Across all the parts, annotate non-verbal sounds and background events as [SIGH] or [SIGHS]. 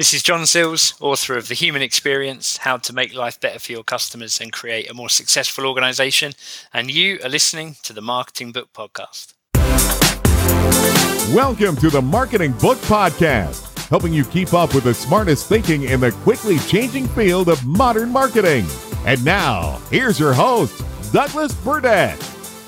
This is John Sills, author of The Human Experience How to Make Life Better for Your Customers and Create a More Successful Organization. And you are listening to the Marketing Book Podcast. Welcome to the Marketing Book Podcast, helping you keep up with the smartest thinking in the quickly changing field of modern marketing. And now, here's your host, Douglas Burdett.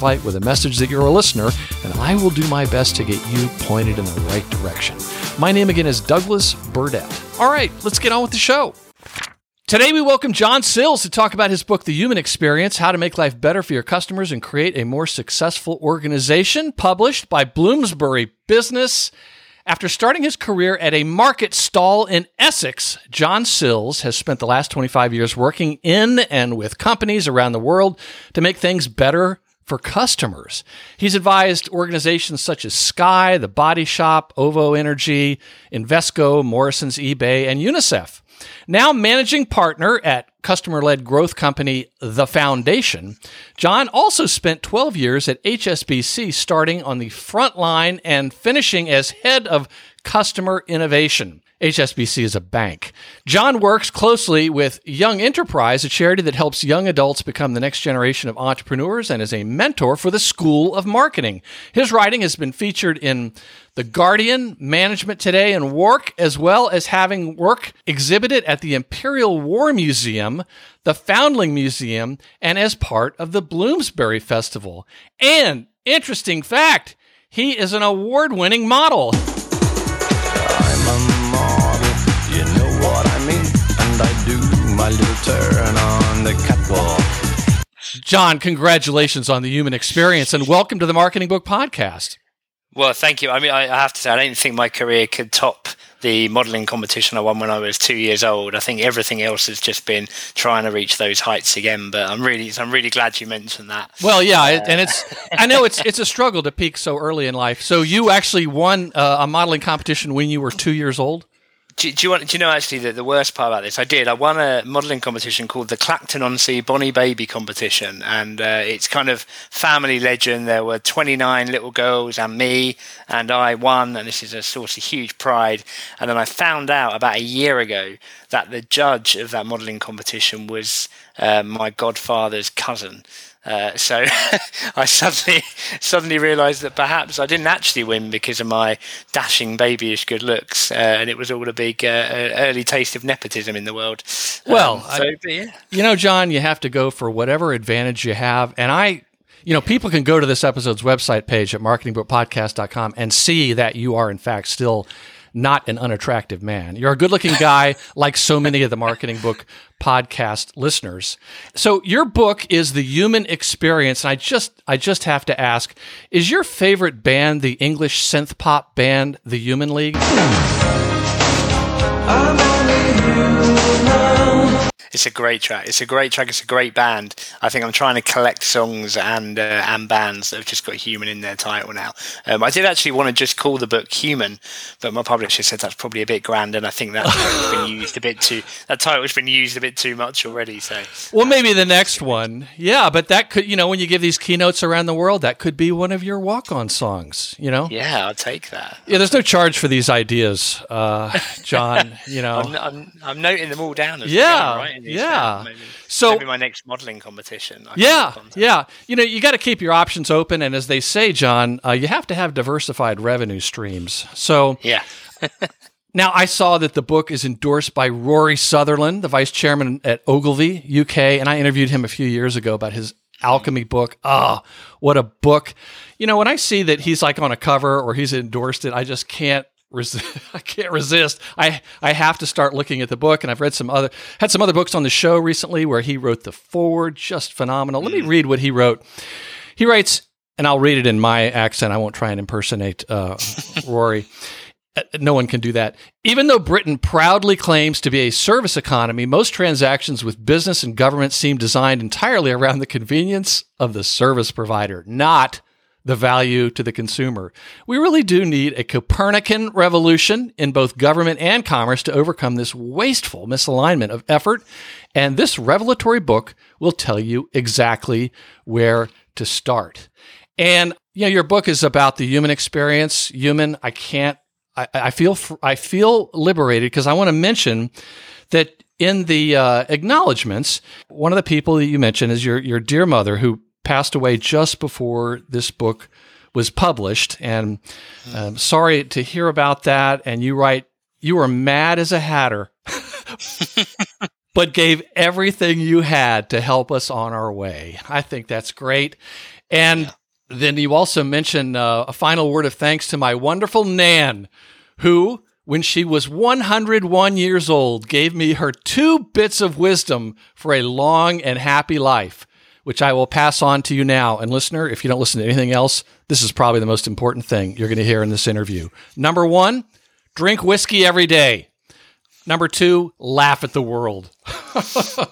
invite with a message that you're a listener, and I will do my best to get you pointed in the right direction. My name again is Douglas Burdett. All right, let's get on with the show. Today, we welcome John Sills to talk about his book, The Human Experience How to Make Life Better for Your Customers and Create a More Successful Organization, published by Bloomsbury Business. After starting his career at a market stall in Essex, John Sills has spent the last 25 years working in and with companies around the world to make things better for customers. He's advised organizations such as Sky, The Body Shop, OVO Energy, Invesco, Morrisons eBay, and UNICEF. Now managing partner at customer led growth company The Foundation, John also spent 12 years at HSBC, starting on the front line and finishing as head of customer innovation. HSBC is a bank. John works closely with Young Enterprise, a charity that helps young adults become the next generation of entrepreneurs and is a mentor for the School of Marketing. His writing has been featured in The Guardian, Management Today, and Work, as well as having work exhibited at the Imperial War Museum, the Foundling Museum, and as part of the Bloomsbury Festival. And interesting fact, he is an award winning model. My little turn on the catwalk. John, congratulations on the human experience and welcome to the Marketing Book Podcast. Well, thank you. I mean, I have to say, I don't think my career could top the modelling competition I won when I was two years old. I think everything else has just been trying to reach those heights again. But I'm really, I'm really glad you mentioned that. Well, yeah, uh, and it's, I know it's, it's a struggle to peak so early in life. So you actually won uh, a modelling competition when you were two years old. Do, do, you want? Do you know actually that the worst part about this? I did. I won a modelling competition called the Clacton on Sea Bonnie Baby competition, and uh, it's kind of family legend. There were 29 little girls and me, and I won, and this is a source of huge pride. And then I found out about a year ago that the judge of that modelling competition was uh, my godfather's cousin. Uh, so [LAUGHS] I suddenly suddenly realised that perhaps I didn't actually win because of my dashing babyish good looks, uh, and it was all a big uh, early taste of nepotism in the world. Well, um, so, I, yeah. you know, John, you have to go for whatever advantage you have, and I. You know, people can go to this episode's website page at marketingbookpodcast.com and see that you are, in fact, still not an unattractive man. You're a good looking guy, [LAUGHS] like so many of the Marketing Book podcast listeners. So your book is the human experience. And I just, I just have to ask, is your favorite band the English synth pop band, the Human League? It's a great track. It's a great track. It's a great band. I think I'm trying to collect songs and uh, and bands that have just got human in their title now. Um, I did actually want to just call the book Human, but my publisher said that's probably a bit grand, and I think that title's been used a bit too. That title's been used a bit too much already. So, well, maybe the next one, yeah. But that could, you know, when you give these keynotes around the world, that could be one of your walk-on songs. You know? Yeah, I'll take that. Yeah, there's no charge for these ideas, uh, John. You [LAUGHS] know, I'm, I'm, I'm, noting them all down. yeah, right? Yeah. Maybe, so maybe my next modeling competition. I yeah, yeah. You know, you got to keep your options open, and as they say, John, uh, you have to have diversified revenue streams. So yeah. [LAUGHS] Now, I saw that the book is endorsed by Rory Sutherland, the vice chairman at Ogilvy, UK, and I interviewed him a few years ago about his alchemy book. Ah, oh, what a book. You know, when I see that he's like on a cover or he's endorsed it, I just can't [LAUGHS] I can't resist. I I have to start looking at the book, and I've read some other had some other books on the show recently where he wrote the foreword, just phenomenal. Let me mm. read what he wrote. He writes, and I'll read it in my accent. I won't try and impersonate uh, [LAUGHS] Rory. Uh, No one can do that. Even though Britain proudly claims to be a service economy, most transactions with business and government seem designed entirely around the convenience of the service provider, not the value to the consumer. We really do need a Copernican revolution in both government and commerce to overcome this wasteful misalignment of effort. And this revelatory book will tell you exactly where to start. And you know, your book is about the human experience. Human, I can't. I, I feel. I feel liberated because I want to mention that in the uh, acknowledgments, one of the people that you mentioned is your your dear mother who passed away just before this book was published. And um, sorry to hear about that. And you write, you were mad as a hatter, [LAUGHS] but gave everything you had to help us on our way. I think that's great. And then you also mention uh, a final word of thanks to my wonderful Nan, who, when she was 101 years old, gave me her two bits of wisdom for a long and happy life, which I will pass on to you now. And listener, if you don't listen to anything else, this is probably the most important thing you're going to hear in this interview. Number one, drink whiskey every day. Number two, laugh at the world. [LAUGHS]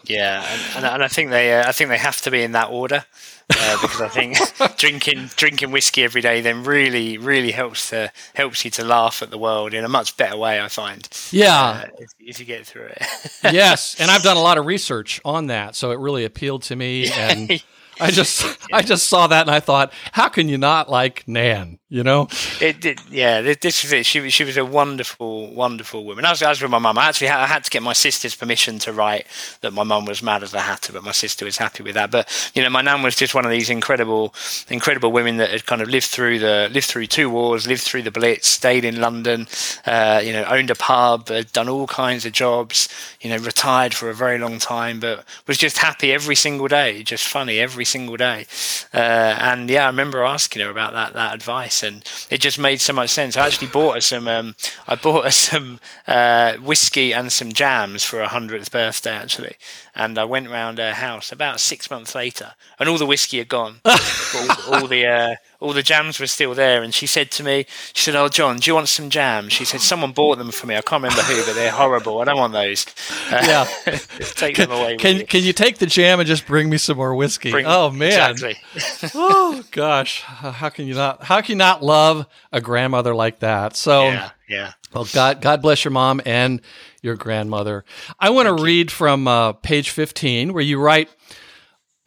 Yeah, and, and, I think they, uh, I think they have to be in that order uh, because I think [LAUGHS] drinking drinking whiskey every day then really really helps to helps you to laugh at the world in a much better way. I find. Yeah. Uh, if, if you get through it. [LAUGHS] yes, and I've done a lot of research on that, so it really appealed to me. And [LAUGHS] I just, I just saw that, and I thought, how can you not like Nan? You know? It did, yeah. This was it. She was she was a wonderful, wonderful woman. I was, I was with my mum. I actually had, I had to get my sister's permission to write that my mum was mad as a hatter, but my sister was happy with that. But you know, my nan was just one of these incredible, incredible women that had kind of lived through the lived through two wars, lived through the Blitz, stayed in London, uh, you know, owned a pub, had done all kinds of jobs, you know, retired for a very long time, but was just happy every single day, just funny every single day. Uh, and yeah, I remember asking her about that that advice, and it just made so much sense. I actually bought her some. Um, I bought her [LAUGHS] some uh, whiskey and some jams for her hundredth birthday, actually. And I went round her house about six months later, and all the whiskey had gone, [LAUGHS] all, all the uh, all the jams were still there. And she said to me, she said, "Oh, John, do you want some jams?" She said, "Someone bought them for me. I can't remember who, but they're horrible. I don't want those. Uh, Yeah. [LAUGHS] take them away." Can you." can you take the jam and just bring me some more whiskey? Bring- oh man! exactly. [LAUGHS] oh gosh! How can you not? How can you not love a grandmother like that? So. Yeah, yeah. Well, God, God bless your mom and your grandmother. I want to read from uh, page 15 where you write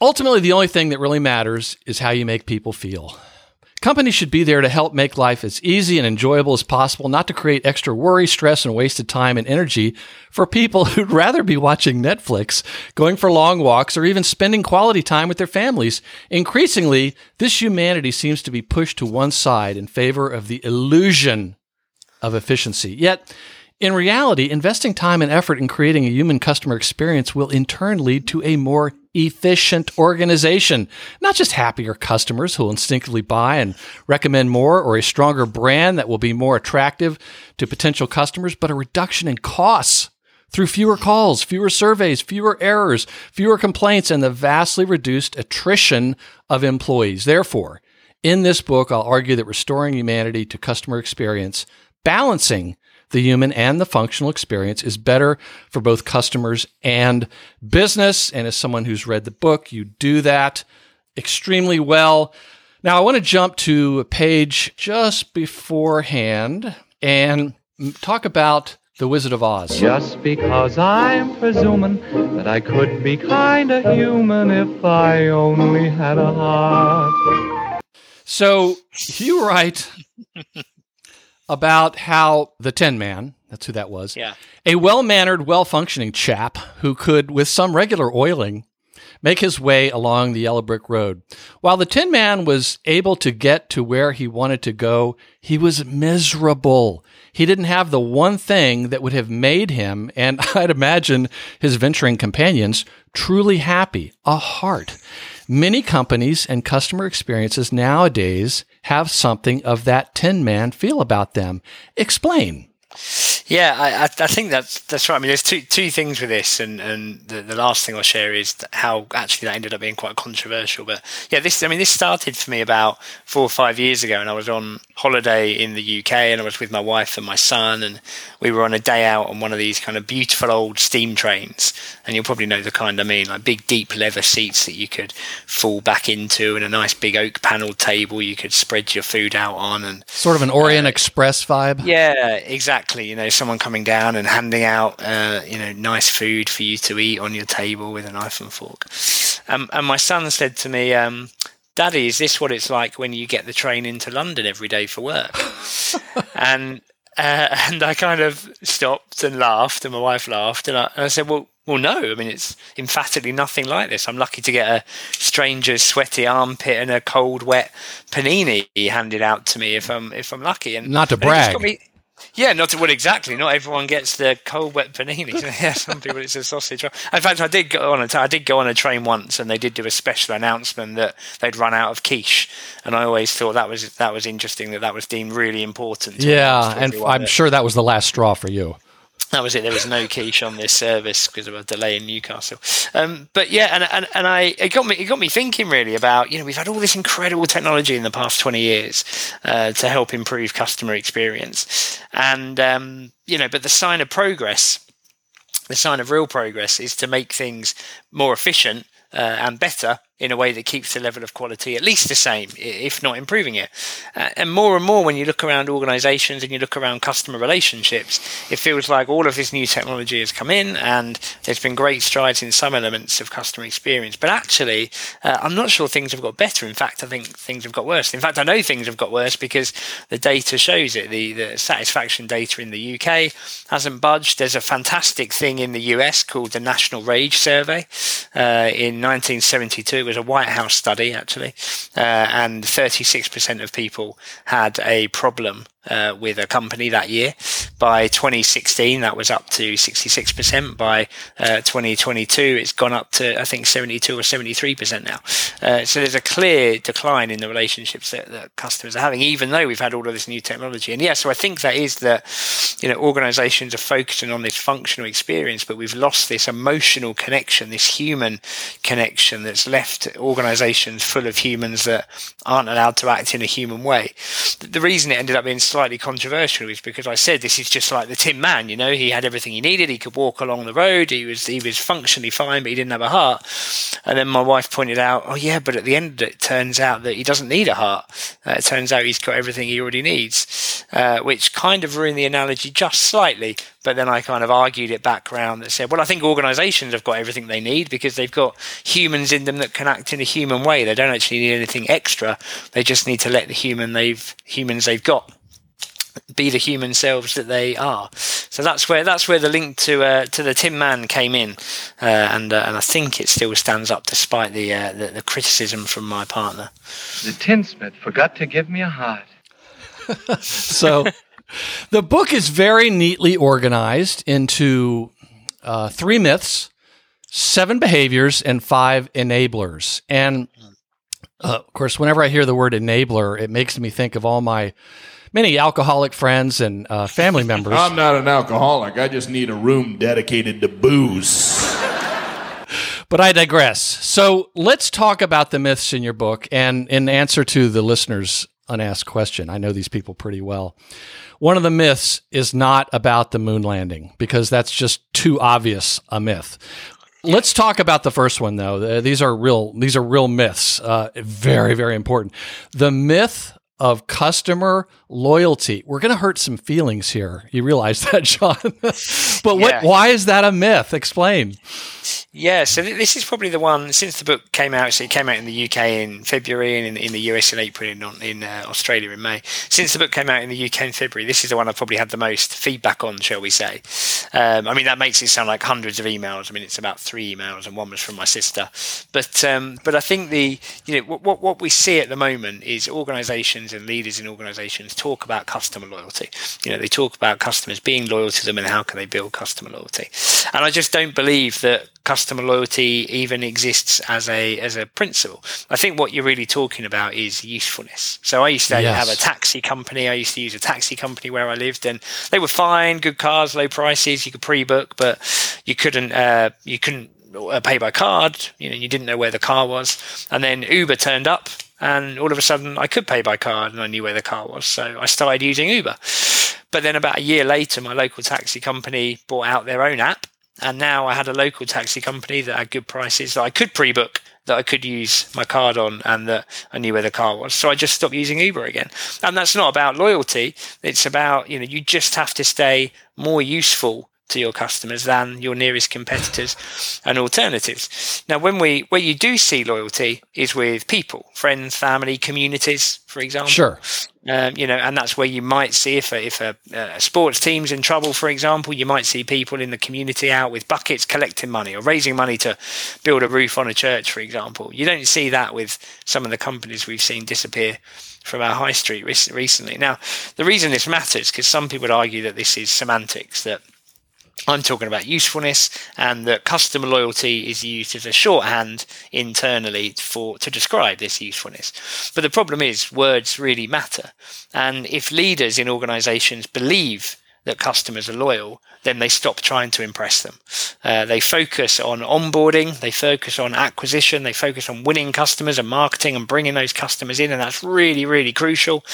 Ultimately, the only thing that really matters is how you make people feel. Companies should be there to help make life as easy and enjoyable as possible, not to create extra worry, stress, and wasted time and energy for people [LAUGHS] who'd rather be watching Netflix, going for long walks, or even spending quality time with their families. Increasingly, this humanity seems to be pushed to one side in favor of the illusion of efficiency. Yet, in reality, investing time and effort in creating a human customer experience will in turn lead to a more efficient organization. Not just happier customers who will instinctively buy and recommend more, or a stronger brand that will be more attractive to potential customers, but a reduction in costs through fewer calls, fewer surveys, fewer errors, fewer complaints, and the vastly reduced attrition of employees. Therefore, in this book, I'll argue that restoring humanity to customer experience, balancing the human and the functional experience is better for both customers and business. And as someone who's read the book, you do that extremely well. Now, I want to jump to a page just beforehand and talk about The Wizard of Oz. Just because I'm presuming that I could be kinda human if I only had a heart. So you write about how the Tin Man, that's who that was, Yeah. a well mannered, well functioning chap who could, with some regular oiling, make his way along the yellow brick road. While the Tin Man was able to get to where he wanted to go, he was miserable. He didn't have the one thing that would have made him, and [LAUGHS] I'd imagine his venturing companions, truly happy a heart. Many companies and customer experiences nowadays have something of that Tin Man feel about them. Explain. Yeah, I, I, think that's that's right. I mean, there's two two things with this, and and the, the last thing I'll share is how actually that ended up being quite controversial. But yeah, this I mean, this started for me about four or five years ago, and I was on holiday in the UK and I was with my wife and my son and we were on a day out on one of these kind of beautiful old steam trains. And you'll probably know the kind I mean like big deep leather seats that you could fall back into and a nice big oak panelled table you could spread your food out on and sort of an Orient uh, Express vibe. Yeah exactly. You know someone coming down and handing out uh, you know nice food for you to eat on your table with a knife and fork. Um, and my son said to me um, Daddy, is this what it's like when you get the train into London every day for work? [LAUGHS] and uh, and I kind of stopped and laughed, and my wife laughed, and I, and I, said, "Well, well, no. I mean, it's emphatically nothing like this. I'm lucky to get a stranger's sweaty armpit and a cold, wet panini handed out to me if I'm if I'm lucky." And not to brag. Yeah, not to, well, exactly. Not everyone gets the cold wet panini. [LAUGHS] yeah, some people it's a sausage. Roll. In fact, I did go on a t- I did go on a train once, and they did do a special announcement that they'd run out of quiche, and I always thought that was that was interesting that that was deemed really important. Yeah, and I'm sure that was the last straw for you that was it. There was no quiche on this service because of a delay in Newcastle. Um, but yeah, and, and and I it got me it got me thinking really about you know we've had all this incredible technology in the past twenty years uh, to help improve customer experience, and um, you know, but the sign of progress, the sign of real progress, is to make things more efficient uh, and better in a way that keeps the level of quality at least the same, if not improving it. Uh, and more and more, when you look around organizations and you look around customer relationships, it feels like all of this new technology has come in and there's been great strides in some elements of customer experience. But actually, uh, I'm not sure things have got better. In fact, I think things have got worse. In fact, I know things have got worse because the data shows it. The, the satisfaction data in the UK hasn't budged. There's a fantastic thing in the US called the National Rage Survey. Uh, in 1972, was a White House study actually, uh, and 36% of people had a problem uh, with a company that year. By 2016, that was up to 66%. By uh, 2022, it's gone up to, I think, 72 or 73% now. Uh, so there's a clear decline in the relationships that, that, customers are having, even though we've had all of this new technology. And yeah, so I think that is that, you know, organizations are focusing on this functional experience, but we've lost this emotional connection, this human connection that's left organizations full of humans that aren't allowed to act in a human way. The reason it ended up being slightly controversial is because I said this is just like the Tin Man. You know, he had everything he needed. He could walk along the road. He was he was functionally fine, but he didn't have a heart. And then my wife pointed out, oh yeah, but at the end it, turns out that he doesn't need a heart. Uh, it turns out he's got everything he already needs, uh, which kind of ruined the analogy just slightly. But then I kind of argued it back around that said, well, I think organisations have got everything they need because they've got humans in them that can act in a human way. They don't actually need anything extra. They just need to let the human they've humans they've got be the human selves that they are. So that's where that's where the link to uh, to the Tin Man came in, uh, and uh, and I think it still stands up despite the, uh, the, the criticism from my partner. The tinsmith forgot to give me a heart. [LAUGHS] so, the book is very neatly organized into uh, three myths, seven behaviors, and five enablers. And uh, of course, whenever I hear the word enabler, it makes me think of all my many alcoholic friends and uh, family members. I'm not an alcoholic. I just need a room dedicated to booze. but I digress. So let's talk about the myths in your book. And in answer to the listener's unasked question, I know these people pretty well. One of the myths is not about the moon landing because that's just too obvious a myth. Let's talk about the first one though. These are real. These are real myths. Uh, very, very important. The myth of customer loyalty. We're going to hurt some feelings here. You realize [LAUGHS] that, John? but what, why is that a myth? Explain. Yeah, so this is probably the one since the book came out. So it came out in the UK in February and in, in the US in April and in, in uh, Australia in May. Since the book came out in the UK in February, this is the one I've probably had the most feedback on, shall we say. Um, I mean, that makes it sound like hundreds of emails. I mean, it's about three emails and one was from my sister. But um, but I think the, you know, what, what we see at the moment is organizations and leaders in organizations talk about customer loyalty. You know, they talk about customers being loyal to them and how can they build customer loyalty. And I just don't believe that customer loyalty even exists as a as a principle. I think what you're really talking about is usefulness. So I used to yes. have a taxi company. I used to use a taxi company where I lived, and they were fine, good cars, low prices. You could pre-book, but you couldn't uh, you couldn't uh, pay by card. You know, you didn't know where the car was. And then Uber turned up and all of a sudden I could pay by card and I knew where the car was. So I started using Uber. But then about a year later, my local taxi company bought out their own app. And now I had a local taxi company that had good prices that I could pre book, that I could use my card on, and that I knew where the car was. So I just stopped using Uber again. And that's not about loyalty. It's about, you know, you just have to stay more useful to your customers than your nearest competitors and alternatives. Now, when we where you do see loyalty is with people, friends, family, communities, for example. Sure. Um, you know, and that's where you might see if a, if a, a sports team's in trouble, for example, you might see people in the community out with buckets collecting money or raising money to build a roof on a church, for example. You don't see that with some of the companies we've seen disappear from our high street recently. Now, the reason this matters because some people would argue that this is semantics that I'm talking about usefulness and that customer loyalty is used as a shorthand internally for to describe this usefulness. But the problem is words really matter. And if leaders in organizations believe that customers are loyal, then they stop trying to impress them. Uh, they focus on onboarding, they focus on acquisition, they focus on winning customers and marketing and bringing those customers in, and that's really, really crucial.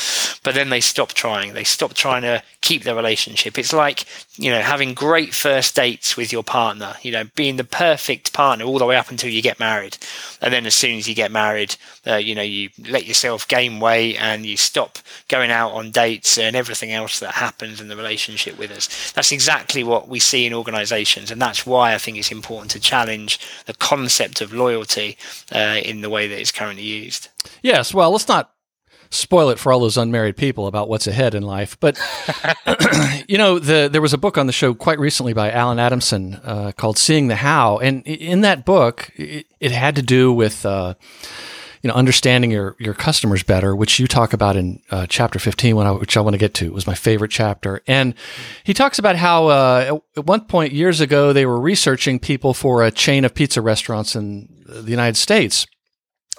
But then they stop trying. They stop trying to keep the relationship. It's like you know having great first dates with your partner. You know, being the perfect partner all the way up until you get married, and then as soon as you get married, uh, you know you let yourself gain weight and you stop going out on dates and everything else that happens in the relationship with us. That's exactly exactly what we see in organizations. And that's why I think it's important to challenge the concept of loyalty uh, in the way that it's currently used. Yes. Well, let's not spoil it for all those unmarried people about what's ahead in life. But [LAUGHS] [CLEARS THROAT] you know, the, there was a book on the show quite recently by Allen Adamson uh, called "Seeing the How," and in that book, it, it had to do with. Uh, you know, understanding your your customers better, which you talk about in uh, chapter fifteen, I, which I want to get to, it was my favorite chapter. And he talks about how uh, at one point years ago they were researching people for a chain of pizza restaurants in the United States.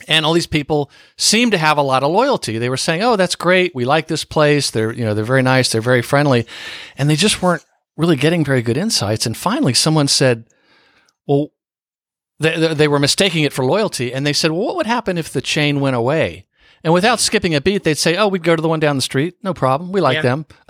And all these people seemed to have a lot of loyalty. They were saying, "Oh, that's great. We like this place. They're, you know, they're very nice. They're very friendly," and they just weren't really getting very good insights. And finally, someone said, "Well, they, they were mistaking it for loyalty. And they said, well, what would happen if the chain went away? And without skipping a beat, they'd say, oh, we'd go to the one down the street. No problem. We like yeah. them. [LAUGHS]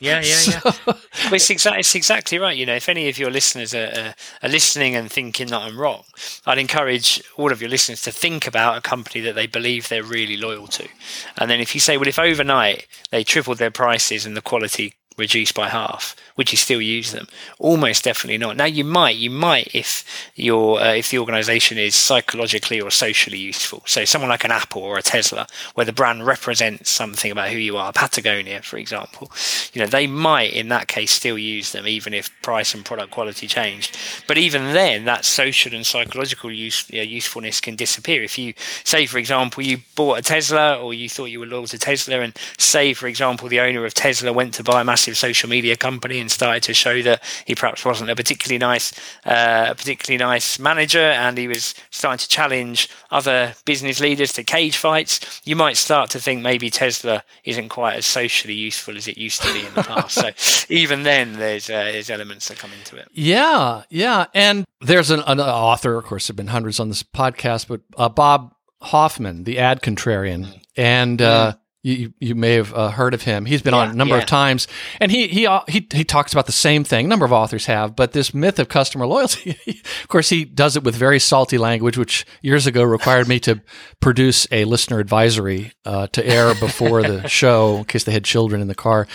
yeah, yeah, yeah. well, it's, exa- it's exactly right. You know, if any of your listeners are, are, are, listening and thinking that I'm wrong, I'd encourage all of your listeners to think about a company that they believe they're really loyal to. And then if you say, well, if overnight they tripled their prices and the quality reduced by half, would you still use them? Almost definitely not. Now you might, you might if your uh, if the organisation is psychologically or socially useful. So someone like an Apple or a Tesla, where the brand represents something about who you are, Patagonia, for example, you know they might in that case still use them even if price and product quality changed. But even then, that social and psychological use, you know, usefulness can disappear. If you say, for example, you bought a Tesla or you thought you were loyal to Tesla, and say, for example, the owner of Tesla went to buy a massive social media company and started to show that he perhaps wasn't a particularly nice, uh, particularly nice manager, and he was starting to challenge other business leaders to cage fights, you might start to think maybe Tesla isn't quite as socially useful as it used to be in the past. so [LAUGHS] even then, there's uh, there's elements that come into it. Yeah, yeah, and there's an, an author, of course, there've been hundreds on this podcast, but uh, Bob Hoffman, the ad contrarian, and. Uh, you, you may have uh, heard of him. He's been yeah, on a number yeah. of times, and he he uh, he he talks about the same thing. A number of authors have, but this myth of customer loyalty. [LAUGHS] of course, he does it with very salty language, which years ago required me to produce a listener advisory uh, to air before the [LAUGHS] show in case they had children in the car.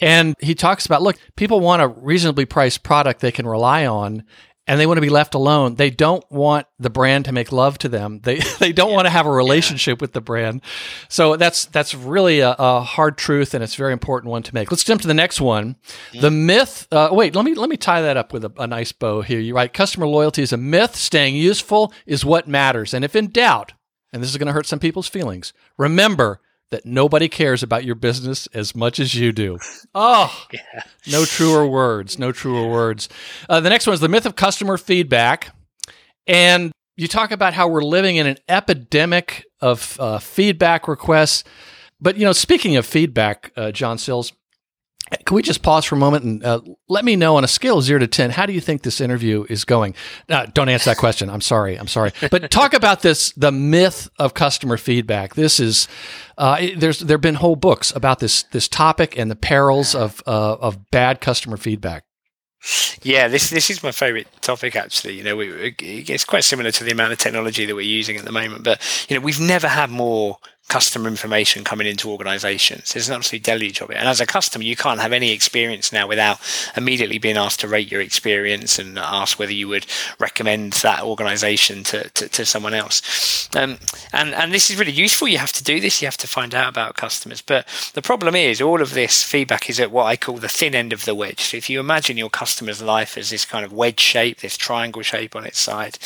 And he talks about look, people want a reasonably priced product they can rely on, and they want to be left alone. They don't want the brand to make love to them. They [LAUGHS] they don't yeah. want to have a relationship yeah. with the brand. So that's that's really a, a, hard truth, and it's a very important one to make. Let's jump to the next one. Mm. The myth. Uh, wait, let me let me tie that up with a, a nice bow here. You write customer loyalty is a myth. Staying useful is what matters. And if in doubt, and this is going to hurt some people's feelings, remember that nobody cares about your business as much as you do. Oh, yeah. no truer words. No truer words. Uh, the next one is the myth of customer feedback. And you talk about how we're living in an epidemic of uh, feedback requests. But, you know, speaking of feedback, uh, John Sills, Can we just pause for a moment and uh, let me know on a scale of zero to 10, how do you think this interview is going? Uh, don't answer that question. I'm sorry. I'm sorry. But talk about this the myth of customer feedback. This is, uh, there's, there have been whole books about this, this topic and the perils of, uh, of bad customer feedback. Yeah, this this is my favourite topic actually. You know, we, it's quite similar to the amount of technology that we're using at the moment, but you know, we've never had more customer information coming into organizations. There's an absolute deluge of it. And as a customer, you can't have any experience now without immediately being asked to rate your experience and ask whether you would recommend that organization to, to, to someone else. Um, and, and this is really useful. You have to do this. You have to find out about customers. But the problem is all of this feedback is at what I call the thin end of the wedge. So if you imagine your customer's life as this kind of wedge shape, this triangle shape on its side,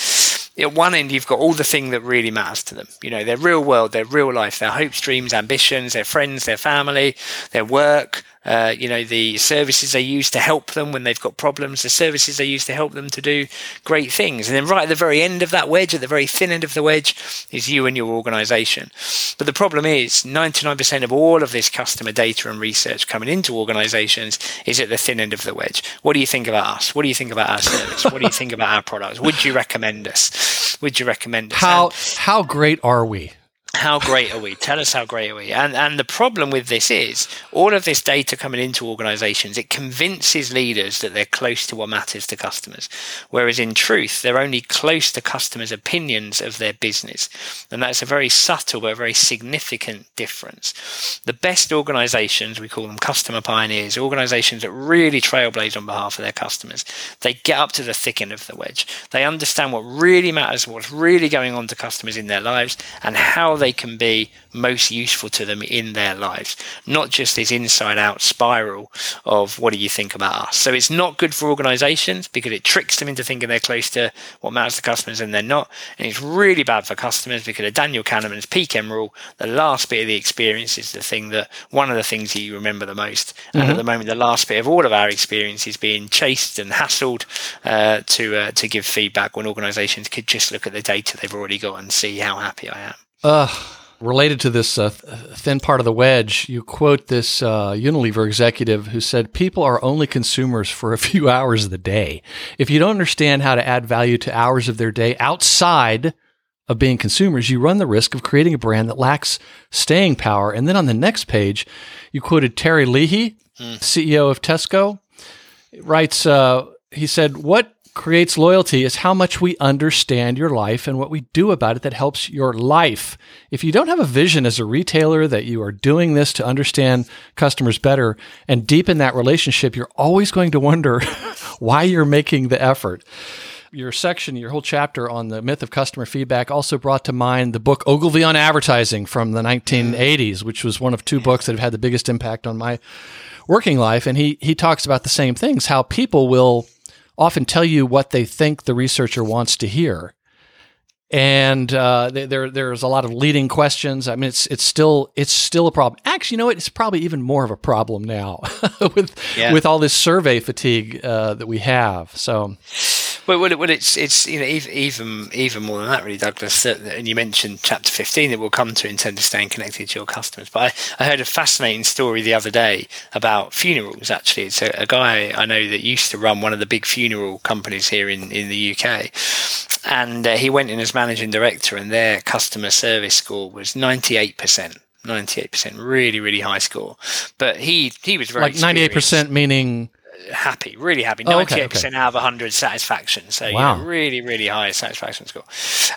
at one end you've got all the thing that really matters to them. You know their real world their real life their hopes dreams ambitions their friends their family their work uh, you know the services they use to help them when they've got problems the services they use to help them to do great things. And then right at the very end of that wedge at the very thin end of the wedge is you and your organization. But the problem is 99% of all of this customer data and research coming into organizations is at the thin end of the wedge. What do you think about us? What do you think about our service? What do you think about our products? Would you recommend us? Would you recommend us? How and, how great are we how great are we? Tell us how great are we? And and the problem with this is all of this data coming into organizations, it convinces leaders that they're close to what matters to customers. Whereas in truth, they're only close to customers' opinions of their business. And that's a very subtle but very significant difference. The best organizations, we call them customer pioneers, organizations that really trailblaze on behalf of their customers, they get up to the thick end of the wedge. They understand what really matters, what's really going on to customers in their lives, and how they can be most useful to them in their lives, not just this inside out spiral of what do you think about us. So it's not good for organizations because it tricks them into thinking they're close to what matters to customers and they're not. And it's really bad for customers because of Daniel Kahneman's peak-end rule, the last bit of the experience is the thing that one of the things you remember the most. Mm-hmm. And at the moment, the last bit of all of our experience is being chased and hassled uh, to uh, to give feedback when organizations could just look at the data they've already got and see how happy I am. Uh, related to this uh, thin part of the wedge, you quote this uh, Unilever executive who said, People are only consumers for a [LAUGHS] few hours of the day. If you don't understand how to add value to hours of their day outside of being consumers, you run the risk of creating a brand that lacks staying power. And then on the next page, you quoted Terry Leahy, mm. CEO of Tesco, writes, uh, he said, What creates loyalty is how much we understand your life and what we do about it that helps your life. If you don't have a vision as a retailer that you are doing this to understand customers better and deepen that relationship, you're always going to wonder [LAUGHS] why you're making the effort. Your section, your whole chapter on the myth of customer feedback also brought to mind the book Ogilvy on Advertising from the 1980s, which was one of two books that have had the biggest impact on my working life. And he, he talks about the same things, how people will often tell you what they think the researcher wants to hear. And uh, there, there's a lot of leading questions. I mean, it's it's still it's still a problem. Actually, you know what? It's probably even more of a problem now [LAUGHS] with yeah. with all this survey fatigue uh, that we have. So, well, well, well, it's it's you know even even more than that, really, Douglas. And you mentioned chapter fifteen that we'll come to in terms of staying connected to your customers. But I, I heard a fascinating story the other day about funerals. Actually, it's a, a, guy I know that used to run one of the big funeral companies here in in the UK, and uh, he went in as managing director, and their customer service score was ninety eight percent. 98% really really high score but he he was very like 98% meaning happy, really happy. Ninety-eight percent out of hundred satisfaction. So wow. you know, really, really high satisfaction score.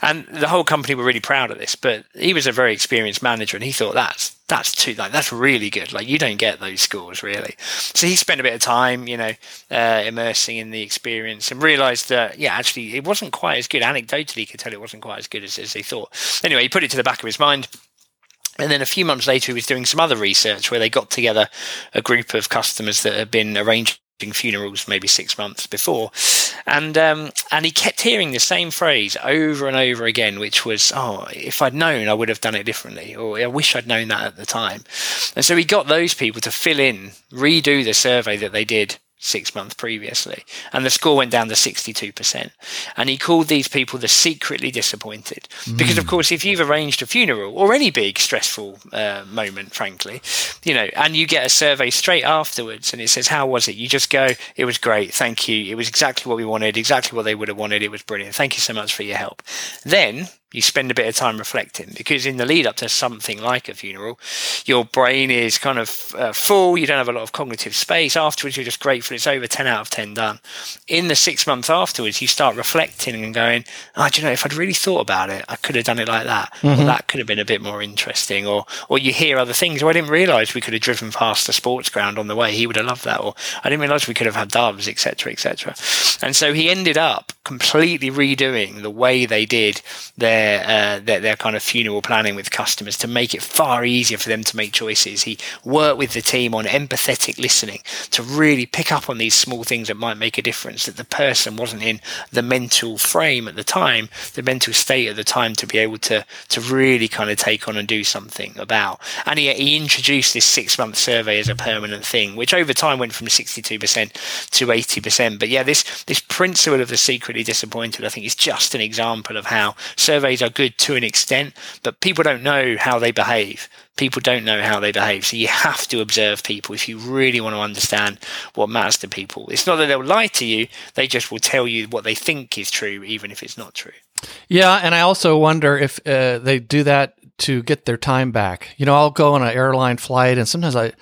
And the whole company were really proud of this. But he was a very experienced manager, and he thought that's that's too like that's really good. Like you don't get those scores really. So he spent a bit of time, you know, uh, immersing in the experience, and realised that yeah, actually it wasn't quite as good. Anecdotally, he could tell it wasn't quite as good as, as he thought. Anyway, he put it to the back of his mind and then a few months later, he was doing some other research where they got together a group of customers that had been arranging funerals maybe six months before, and um, and he kept hearing the same phrase over and over again, which was, "Oh, if I'd known, I would have done it differently," or "I wish I'd known that at the time." And so he got those people to fill in, redo the survey that they did six months previously. And the score went down to 62%. And he called these people the secretly disappointed. Because, of course, if you've arranged a funeral or any big stressful uh, moment, frankly, you know, and you get a survey straight afterwards and it says, How was it? You just go, It was great. Thank you. It was exactly what we wanted, exactly what they would have wanted. It was brilliant. Thank you so much for your help. Then you spend a bit of time reflecting because in the lead up to something like a funeral, your brain is kind of uh, full. You don't have a lot of cognitive space. Afterwards, you're just grateful it's over 10 out of 10 done. In the six months afterwards, you start reflecting and going, oh, do you know, if I'd really thought about it, I could have done it like that. Or that could have been a bit more interesting. Or, or you hear other things. Or I didn't realize we could have driven past the sports ground on the way. He would have loved that. Or I didn't realize we could have had doves, etc., etc. And so he ended up completely redoing the way they did their, uh, their their kind of funeral planning with customers to make it far easier for them to make choices. He worked with the team on empathetic listening to really pick up on these small things that might make a difference. That the person wasn't in the mental frame at the time, the mental state at the time to be able to to really kind of take on and do something about. And he, he introduced this six month survey as a permanent thing, which over time went from sixty two percent to eighty percent. But yeah, this this principle of the disappointed, I think, is just an example of how surveys are good to an extent, but people don't know how they behave. People don't know how they behave. So you have to observe people if you really want to understand what matters to people. It's not that they'll lie to you, they just will tell you what they think is true, even if it's not true. Yeah, and I also wonder if uh, they do that to get their time back. You know, I'll go on an airline flight, and sometimes I, a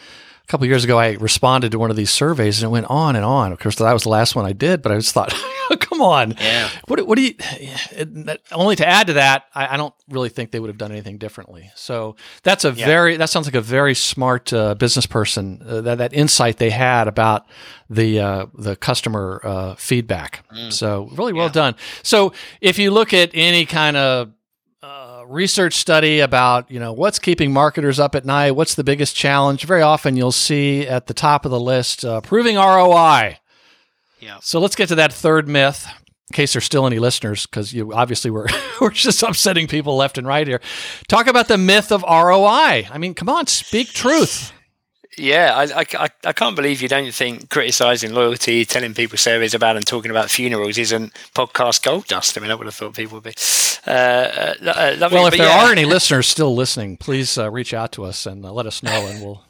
couple years ago, I responded to one of these surveys, and it went on and on. Of course, that was the last one I did, but I just thought, [LAUGHS] [LAUGHS] come on, Yeah. what, what do you? [SIGHS] it- only to add to that, I, I don't really think they would have done anything differently. So that's a very that sounds like a very smart uh, business person. Uh, that that insight they had about the uh, the customer uh, feedback. So really well done. So if you look at any kind of uh, research study about you know what's keeping marketers up at night, what's the biggest challenge, very often you'll see at the top of the list uh, proving ROI. Yeah. So let's get to that third myth. In case there's still any listeners, because you obviously we're [LAUGHS] we're just upsetting people left and right here. Talk about the myth of ROI. I mean, come on, speak truth. Yeah, I, I, I- can't believe you don't think criticizing loyalty, telling people surveys about and talking about funerals isn't podcast gold dust. I mean, I would have thought people would be. Uh, uh, uh, lovely, Well, if there yeah. are any [LAUGHS] listeners still listening, please uh, reach out to us and uh, let us know, and we'll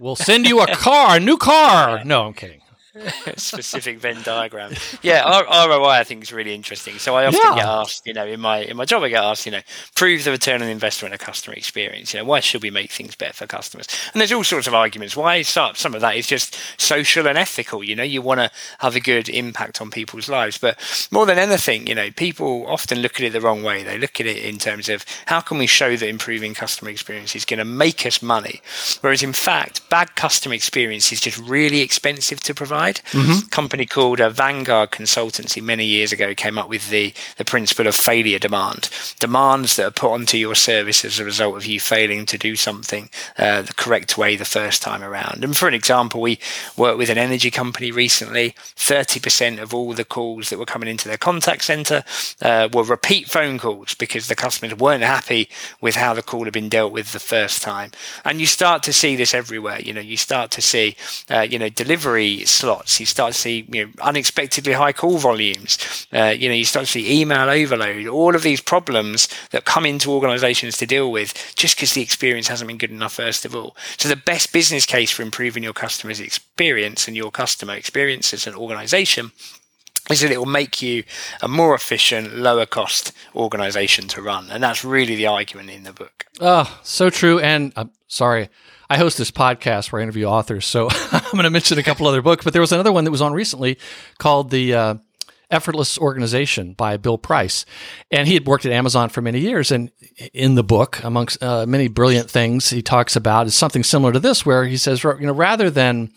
we'll send you a car, a new car. [LAUGHS] No, I'm kidding. [LAUGHS] specific Venn diagram. [LAUGHS] Yeah, R- ROI I think is really interesting. So I often Yeah. get asked, you know, in my in my job, I get asked, you know, prove the return on investment in a customer experience. You know, why should we make things better for customers? And there's all sorts of arguments. Why some some of that is just social and ethical. You know, you want to have a good impact on people's lives, but more than anything, you know, people often look at it the wrong way. They look at it in terms of how can we show that improving customer experience is going to make us money, whereas in fact, bad customer experience is just really expensive to provide. Company called uh, Vanguard Consultancy many years ago came up with the the principle of failure demand. Demands that are put onto your service as a result of you failing to do something uh, the correct way the first time around. And for an example, we worked with an energy company recently. Thirty percent of all the calls that were coming into their contact center uh, were repeat phone calls because the customers weren't happy with how the call had been dealt with the first time. And you start to see this everywhere. You know, you start to see, uh, you know, delivery slots. You start to see, you know, unexpectedly high call volumes. Uh, you know, you start to see email overload. All of these problems that come into organisations to deal with just because the experience hasn't been good enough. First of all, so the best business case for improving your customers' experience and your customer experience as an organisation is that it will make you a more efficient, lower cost organization to run. And that's really the argument in the book. Oh, so true. And I'm sorry, I host this podcast where I interview authors, so [LAUGHS] I'm going to mention a couple other books. But there was another one that was on recently called the uh, Effortless Organization by Bill Price, and he had worked at Amazon for many years. And in the book, amongst uh, many brilliant things he talks about, is something similar to this, where he says, you know, rather than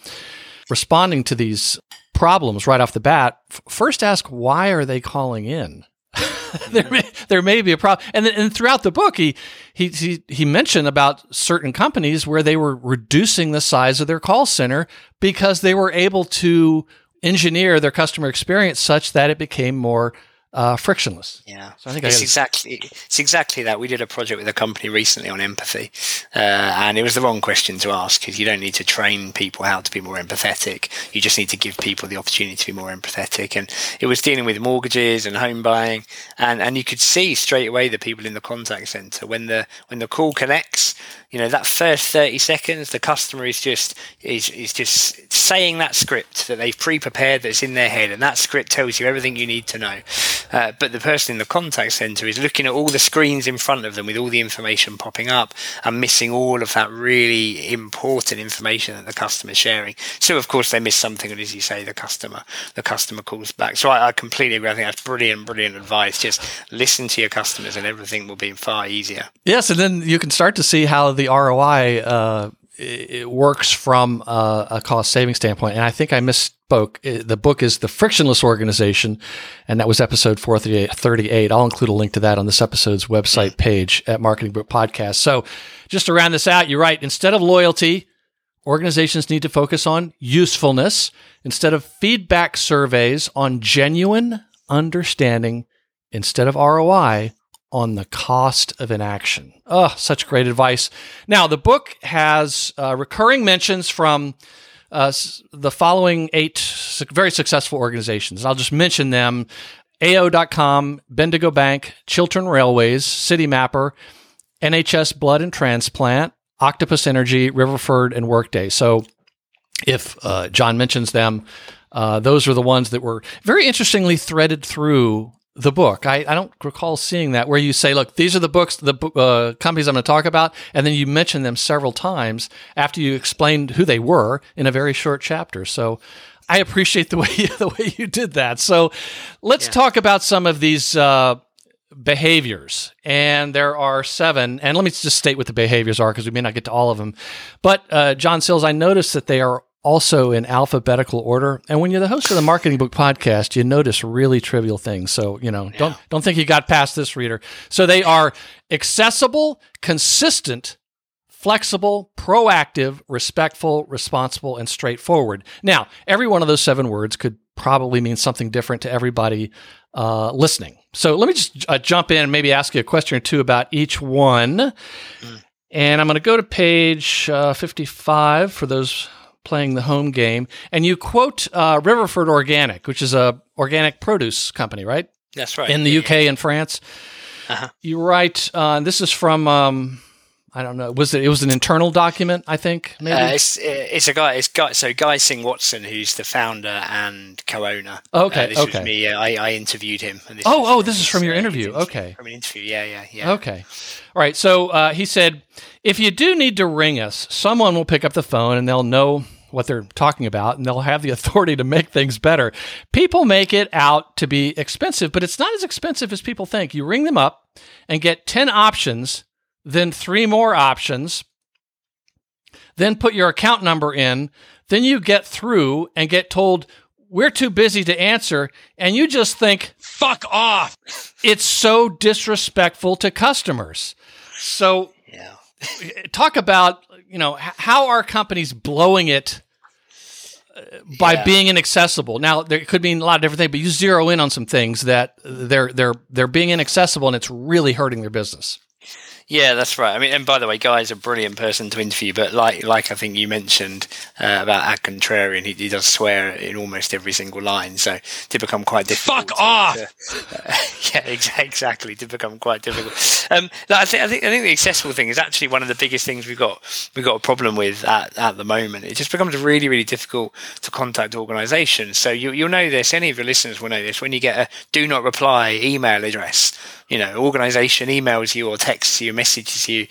responding to these problems right off the bat, first ask why are they calling in. [LAUGHS] there, may, there may be a problem, and then and throughout the book, he, he he he mentioned about certain companies where they were reducing the size of their call center because they were able to engineer their customer experience such that it became more uh, frictionless. Yeah, So I think I exactly it's exactly that. We did a project with a company recently on empathy, uh, and it was the wrong question to ask because you don't need to train people how to be more empathetic. You just need to give people the opportunity to be more empathetic. And it was dealing with mortgages and home buying, and and you could see straight away the people in the contact center when the when the call connects. You know that first thirty seconds, the customer is just is is just saying that script that they've pre-prepared that's in their head, and that script tells you everything you need to know. Uh, but the person in the contact center is looking at all the screens in front of them with all the information popping up and missing all of that really important information that the customer's sharing. So of course they miss something, and as you say, the customer the customer calls back. So I, I completely agree. I think that's brilliant, brilliant advice. Just listen to your customers, and everything will be far easier. Yes, and then you can start to see how the ROI uh, it works from uh, a cost saving standpoint. And I think I misspoke. The book is The Frictionless Organization, and that was episode 438. I'll include a link to that on this episode's website page at Marketing Book Podcast. So just to round this out, you're right. Instead of loyalty, organizations need to focus on usefulness instead of feedback surveys on genuine understanding instead of ROI on the cost of inaction. Oh, such great advice. Now, the book has uh, recurring mentions from uh, the following eight very successful organizations. I'll just mention them AO.com, Bendigo Bank, Chiltern Railways, Citymapper, NHS Blood and Transplant, Octopus Energy, Riverford, and Workday. So if uh, John mentions them, uh, those are the ones that were very interestingly threaded through the book. I, I don't recall seeing that where you say, look, these are the books, the uh, companies I'm going to talk about, and then you mention them several times after you explained who they were in a very short chapter. So I appreciate the [LAUGHS] way you, the way you did that. So let's talk about some of these uh, behaviors. And there are seven. And let me just state what the behaviors are because we may not get to all of them. But uh, John Sills, I noticed that they are also in alphabetical order. And when you're the host of the Marketing Book Podcast, you notice really trivial things. So you know, don't don't think you got past this, reader. So they are accessible, consistent, flexible, proactive, respectful, responsible, and straightforward. Now, every one of those seven words could probably mean something different to everybody uh, listening. So let me just uh, jump in and maybe ask you a question or two about each one. And I'm going to go to page uh, 55 for those playing the home game. And you quote uh, Riverford Organic, which is a organic produce company, right? That's right. in the UK and France. Uh-huh. You write. Uh, this is from. Um, I don't know. Was it? It was an internal document. I think maybe. Uh, it's it's a guy. It's guy. So Guy Singh Watson, who's the founder and co-owner. Okay, Uh, this okay. was me. Uh, I, I interviewed him. and this Oh, oh, this is from your uh, his interview. Okay. From an interview. Yeah, yeah, yeah. Okay. All right. So uh, he said, if you do need to ring us, someone will pick up the phone and they'll know what they're talking about and they'll have the [LAUGHS] authority to make things better. People make it out to be expensive, but it's not as expensive as people think. You ring them up and get 10 options, then three more options, then put your account number in, then you get through and get told, we're too busy to answer. And you just think, Fuck off. it's so disrespectful to customers. So Yeah. [LAUGHS] talk about you know how are companies blowing it uh, by Yeah. being inaccessible. Now there could mean a lot of different things, but you zero in on some things that they're they're they're being inaccessible and it's really hurting their business. Yeah, that's right. I mean, and by the way, Guy's a brilliant person to interview, but like, like I think you mentioned uh, about Ad Contrarian, he, he does swear in almost every single line, so to become quite difficult. Fuck to- off! to- [LAUGHS] yeah, ex- exactly. To become quite difficult. Um, I think I think I think the accessible thing is actually one of the biggest things we've got we've got a problem with at, at the moment. It just becomes really really difficult to contact organisations. So you you'll know this. Any of your listeners will know this. When you get a do not reply email address, you know, organisation emails you or texts you, messages you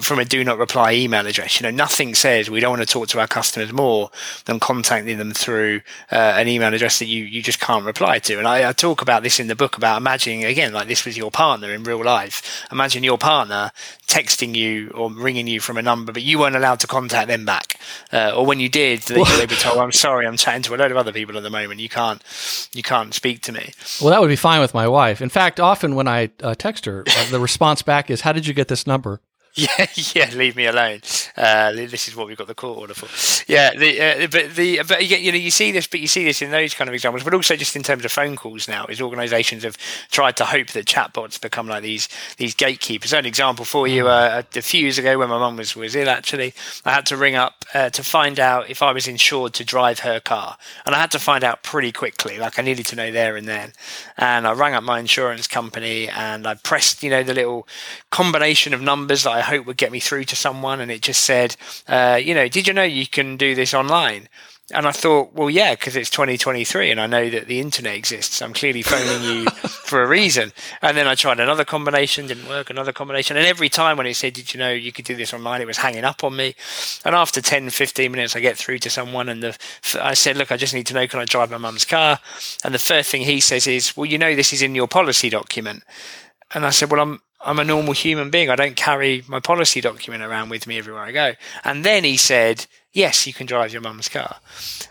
from a do not reply email address. You know, nothing says we don't want to talk to our customers more than contacting them through uh, an email address that you, you just can't reply to. And I, I talk about this in the book about imagining, again, like this was your partner in real life. Imagine your partner texting you or ringing you from a number, but you weren't allowed to contact them back. Uh, or when you did, they, they were [LAUGHS] told, I'm sorry, I'm chatting to a load of other people at the moment. You can't, you can't speak to me. Well, that would be fine with my wife. In fact, often when I uh, text her, uh, the response back is, "How did you get this number?" [LAUGHS] Yeah, yeah, leave me alone. Uh, this is what we've got the court order for. Yeah, the, uh, but the but you, you know you see this, but you see this in those kind of examples, but also just in terms of phone calls now, is organisations have tried to hope that chatbots become like these these gatekeepers. An example for you: uh, a few years ago, when my mum was was ill, actually, I had to ring up uh, to find out if I was insured to drive her car, and I had to find out pretty quickly. Like I needed to know there and then, and I rang up my insurance company and I pressed, you know, the little combination of numbers that I hope would get me through to someone, and it just said, uh, you know, did you know you can do this online? And I thought, well, yeah, because it's 2023 and I know that the internet exists. I'm clearly phoning you [LAUGHS] for a reason. And then I tried another combination, didn't work, another combination. And every time when it said, did you know you could do this online, it was hanging up on me. And after 10, 15 minutes, I get through to someone and the, I said, look, I just need to know, can I drive my mum's car? And the first thing he says is, well, you know, this is in your policy document. And I said, well, I'm, I'm a normal human being. I don't carry my policy document around with me everywhere I go. And then he said, yes, you can drive your mum's car.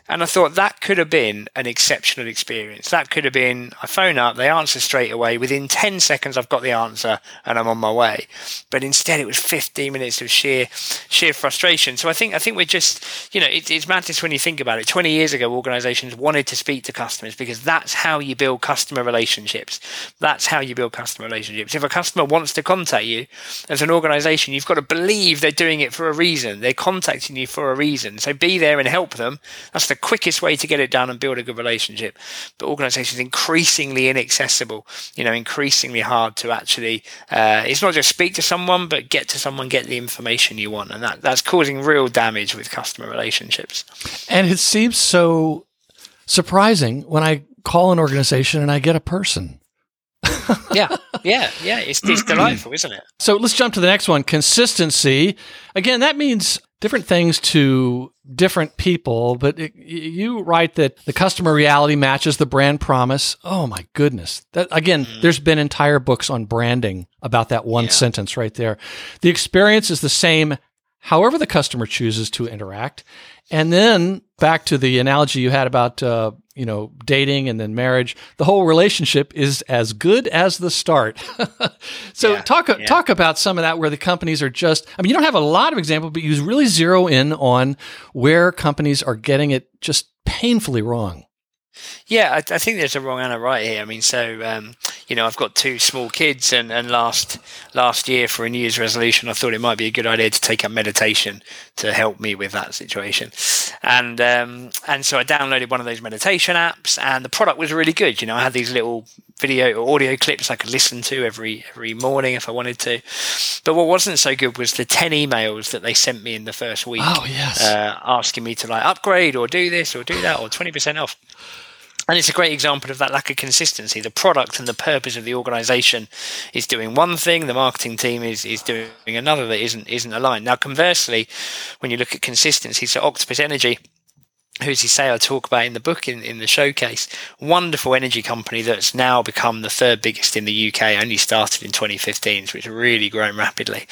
And I thought that could have been an exceptional experience. That could have been, I phone up, they answer straight away. Within 10 seconds, I've got the answer and I'm on my way. But instead, it was 15 minutes of sheer, sheer frustration. So I think, I think we're just, you know, it, it's madness when you think about it. 20 years ago, organizations wanted to speak to customers because that's how you build customer relationships. That's how you build customer relationships. If a customer wants to contact you as an organization, you've got to believe they're doing it for a reason. They're contacting you for a reason reason. So be there and help them. That's the quickest way to get it done and build a good relationship. But organizations increasingly inaccessible, you know, increasingly hard to actually, uh, it's not just speak to someone, but get to someone, get the information you want. And that, that's causing real damage with customer relationships. And it seems so surprising when I call an organization and I get a person. [LAUGHS] yeah, yeah, yeah. It's, it's delightful, isn't it? So let's jump to the next one consistency. Again, that means different things to different people, but it, you write that the customer reality matches the brand promise. Oh my goodness. That again, mm. there's been entire books on branding about that one yeah. sentence right there. The experience is the same however the customer chooses to interact. And then back to the analogy you had about uh, you know dating and then marriage, the whole relationship is as good as the start. [LAUGHS] so yeah, talk yeah. talk about some of that where the companies are just. I mean, you don't have a lot of examples, but you really zero in on where companies are getting it just painfully wrong. Yeah, I, I, think there's a wrong and a right here. I mean, so um, you know, I've got two small kids, and, and last last year for a New Year's resolution, I thought it might be a good idea to take up meditation to help me with that situation, and um, and so I downloaded one of those meditation apps, and the product was really good. You know, I had these little video or audio clips I could listen to every every morning if I wanted to, but what wasn't so good was the ten emails that they sent me in the first week. Oh yes, uh, asking me to like upgrade or do this or do that or twenty percent off. And it's a great example of that lack of consistency. The product and the purpose of the organization is doing one thing, the marketing team is, is doing another that isn't isn't aligned. Now conversely, when you look at consistency, so Octopus Energy who's he say I talk about in the book in, in the showcase, wonderful energy company that's now become the third biggest in the UK, only started in 2015, so it's really grown rapidly.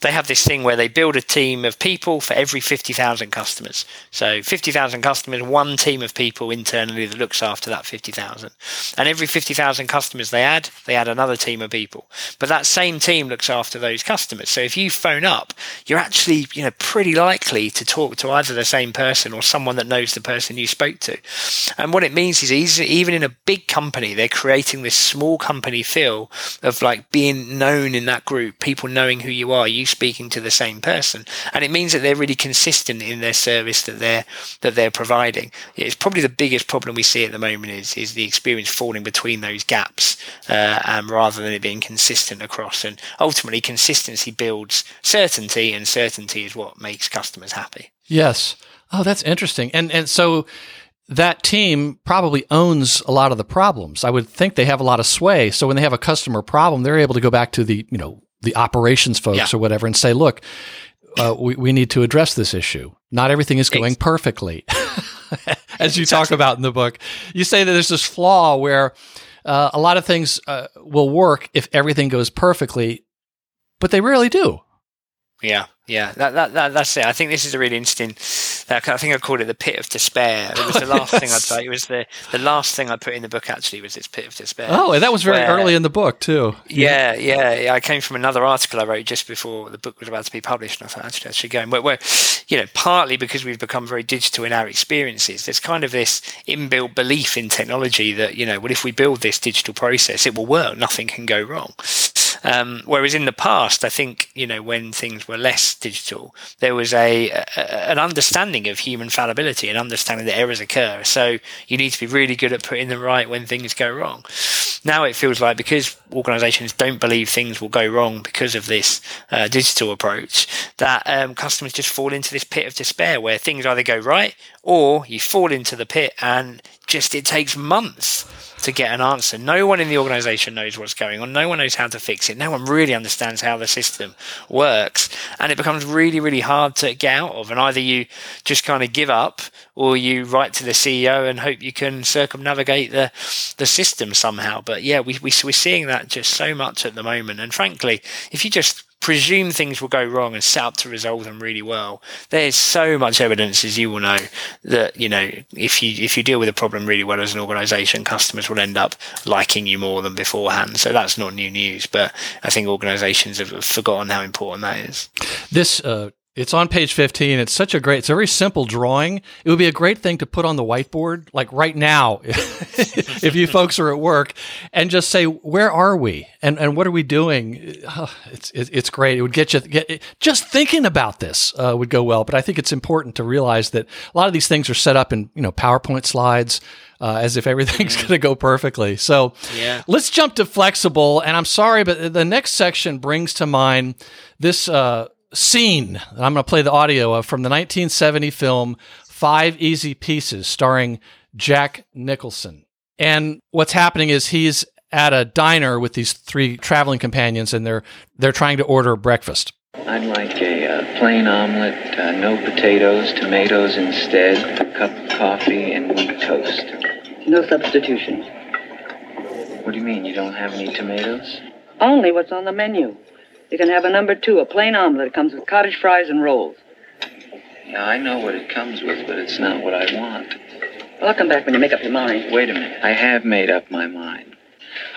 They have this thing where they build a team of people for every 50,000 customers. So 50,000 customers, one team of people internally that looks after that 50,000. And every 50,000 customers they add, they add another team of people. But that same team looks after those customers. So if you phone up, you're actually, you know, pretty likely to talk to either the same person or someone that knows the person you spoke to. And what it means is even in a big company, they're creating this small company feel of like being known in that group, people knowing who you are, you speaking to the same person. And it means that they're really consistent in their service that they're that they're providing. It's probably the biggest problem we see at the moment is is the experience falling between those gaps uh, um, rather than it being consistent across. And ultimately, consistency builds certainty, and certainty is what makes customers happy. Yes. Oh, that's interesting. And and so that team probably owns a lot of the problems. I would think they have a lot of sway. So when they have a customer problem, they're able to go back to the, you know, the operations folks yeah. or whatever and say, look, uh, we, we need to address this issue. Not everything is going perfectly. [LAUGHS] As you talk about in the book, you say that there's this flaw where uh, a lot of things uh, will work if everything goes perfectly, but they rarely do. Yeah, yeah, that, that, that, that's it. I think this is a really interesting I think I called it the pit of despair. It was the last [LAUGHS] thing I'd say. It was the, the last thing I put in the book. Actually, was this pit of despair. Oh, and that was very where- early in the book too. Yeah, yeah. I came from another article I wrote just before the book was about to be published, and I thought actually I should go. Where, where, you know, partly because we've become very digital in our experiences, there's kind of this inbuilt belief in technology that you know, well, if we build this digital process, it will work. Nothing can go wrong. Um, whereas in the past, I think you know when things were less digital, there was a, a an understanding of human fallibility and understanding that errors occur. So you need to be really good at putting them right when things go wrong. Now it feels like because organisations don't believe things will go wrong because of this uh, digital approach, that um, customers just fall into this pit of despair where things either go right or you fall into the pit and just it takes months to get an answer. No one in the organization knows what's going on. No one knows how to fix it. No one really understands how the system works. And it becomes really, really hard to get out of. And either you just kind of give up or you write to the CEO and hope you can circumnavigate the, the system somehow. But yeah, we, we, we're seeing that just so much at the moment. And frankly, if you just presume things will go wrong and set up to resolve them really well. There's so much evidence, as you will know, that you know if you if you deal with a problem really well as an organisation, customers will end up liking you more than beforehand. So that's not new news, but I think organisations have forgotten how important that is. This uh, it's on page 15. It's such a great, it's a very simple drawing. It would be a great thing to put on the whiteboard, like right now, [LAUGHS] if you folks are at work, and just say, where are we? And, and what are we doing? [SIGHS] Oh, it's, it's great. It would get you, get, just thinking about this uh, would go well. But I think it's important to realize that a lot of these things are set up in, you know, PowerPoint slides. Uh, as if everything's going to go perfectly. So Yeah. let's jump to flexible. And I'm sorry, but the next section brings to mind this uh, scene. that I'm going to play the audio of from the 1970 film Five Easy Pieces, starring Jack Nicholson. And what's happening is he's at a diner with these three traveling companions, and they're they're trying to order breakfast. I'd like a uh, plain omelet, uh, no potatoes, tomatoes instead, a cup of coffee, and wheat toast. No substitutions. What do you mean, you don't have any tomatoes? Only what's on the menu. You can have a number two, a plain omelet. It comes with cottage fries and rolls. Yeah, I know what it comes with, but it's not what I want. Well, I'll come back when you make up your mind. Wait a minute, I have made up my mind.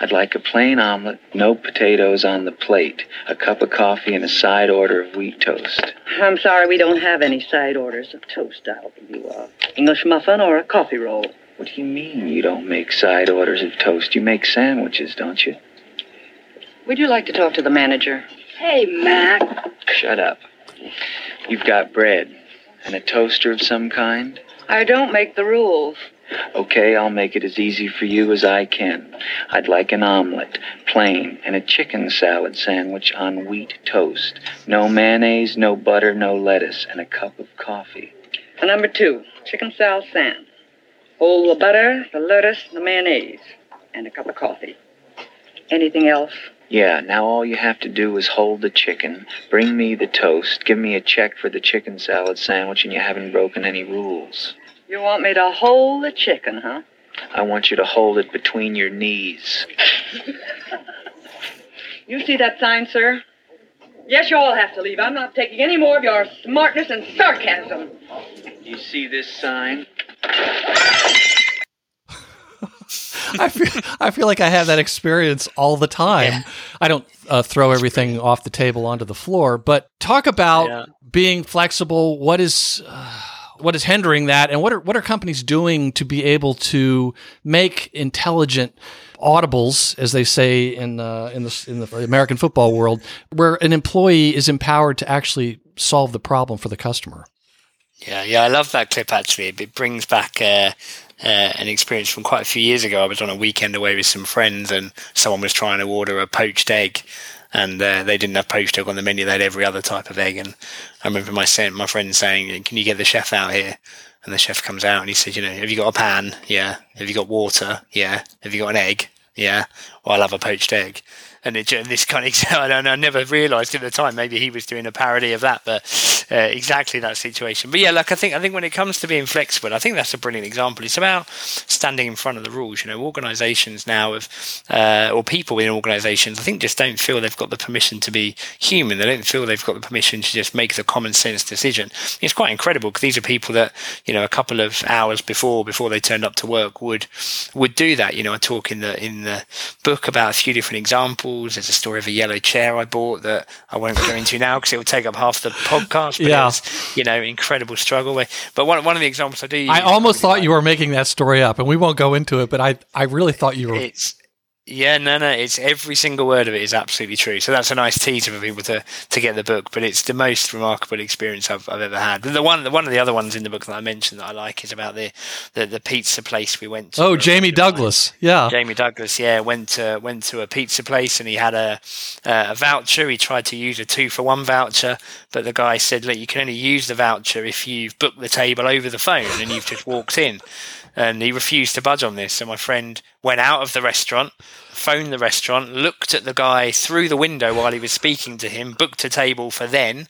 I'd like a plain omelet, no potatoes on the plate, a cup of coffee, and a side order of wheat toast. I'm sorry we don't have any side orders of toast. I'll give you a English muffin or a coffee roll. What do you mean you don't make side orders of toast? You make sandwiches, don't you? Would you like to talk to the manager? Hey, Mac. Shut up. You've got bread and a toaster of some kind? I don't make the rules. Okay, I'll make it as easy for you as I can. I'd like an omelet, plain, and a chicken salad sandwich on wheat toast. No mayonnaise, no butter, no lettuce, and a cup of coffee. A number two, chicken salad sand. Hold the butter, the lettuce, the mayonnaise, and a cup of coffee. Anything else? Yeah, now all you have to do is hold the chicken, bring me the toast, give me a check for the chicken salad sandwich, and you haven't broken any rules. You want me to hold the chicken, huh? I want you to hold it between your knees. [LAUGHS] You see that sign, sir? Yes, you all have to leave. I'm not taking any more of your smartness and sarcasm. You see this sign? I feel, I feel like I have that experience all the time. I don't uh, throw everything off the table onto the floor, but talk about Yeah. being flexible. What is uh, what is hindering that, and what are what are companies doing to be able to make intelligent audibles, as they say in uh, in the in the American football world, where an employee is empowered to actually solve the problem for the customer. Yeah, yeah, I love that clip actually. It brings back uh, uh, an experience from quite a few years ago. I was on a weekend away with some friends, and someone was trying to order a poached egg, and uh, they didn't have poached egg on the menu. They had every other type of egg, and I remember my my friend saying, "Can you get the chef out here?" And the chef comes out and he said, "You know, have you got a pan? Yeah. Have you got water? Yeah. Have you got an egg? Yeah. Well, I'll have a poached egg." And, it, this kind of [LAUGHS] and I never realised at the time maybe he was doing a parody of that, but uh, exactly that situation. But yeah, like I think I think when it comes to being flexible, I think that's a brilliant example. It's about standing in front of the rules. You know, organisations now of uh, or people in organisations, I think just don't feel they've got the permission to be human. They don't feel they've got the permission to just make the common sense decision. It's quite incredible because these are people that you know a couple of hours before before they turned up to work would would do that. You know, I talk in the in the book about a few different examples. There's a story of a yellow chair I bought that I won't go into now because it will take up half the podcast. But yeah, was, you know, incredible struggle. But one one of the examples I do, I almost thought you were making that story up, and we won't go into it. But I I really thought you were. It's yeah, no, no. It's every single word of it is absolutely true. So that's a nice teaser for people to, to get the book. But it's the most remarkable experience I've, I've ever had. The one, the, one of the other ones in the book that I mentioned that I like is about the the, the pizza place we went to. Oh, Jamie Douglas, yeah. Jamie Douglas, yeah, went to went to a pizza place and he had a a voucher. He tried to use a two for one voucher, but the guy said, "Look, you can only use the voucher if you've booked the table over the phone and you've just walked in." And he refused to budge on this. So my friend went out of the restaurant phoned the restaurant, looked at the guy through the window while he was speaking to him, booked a table for then,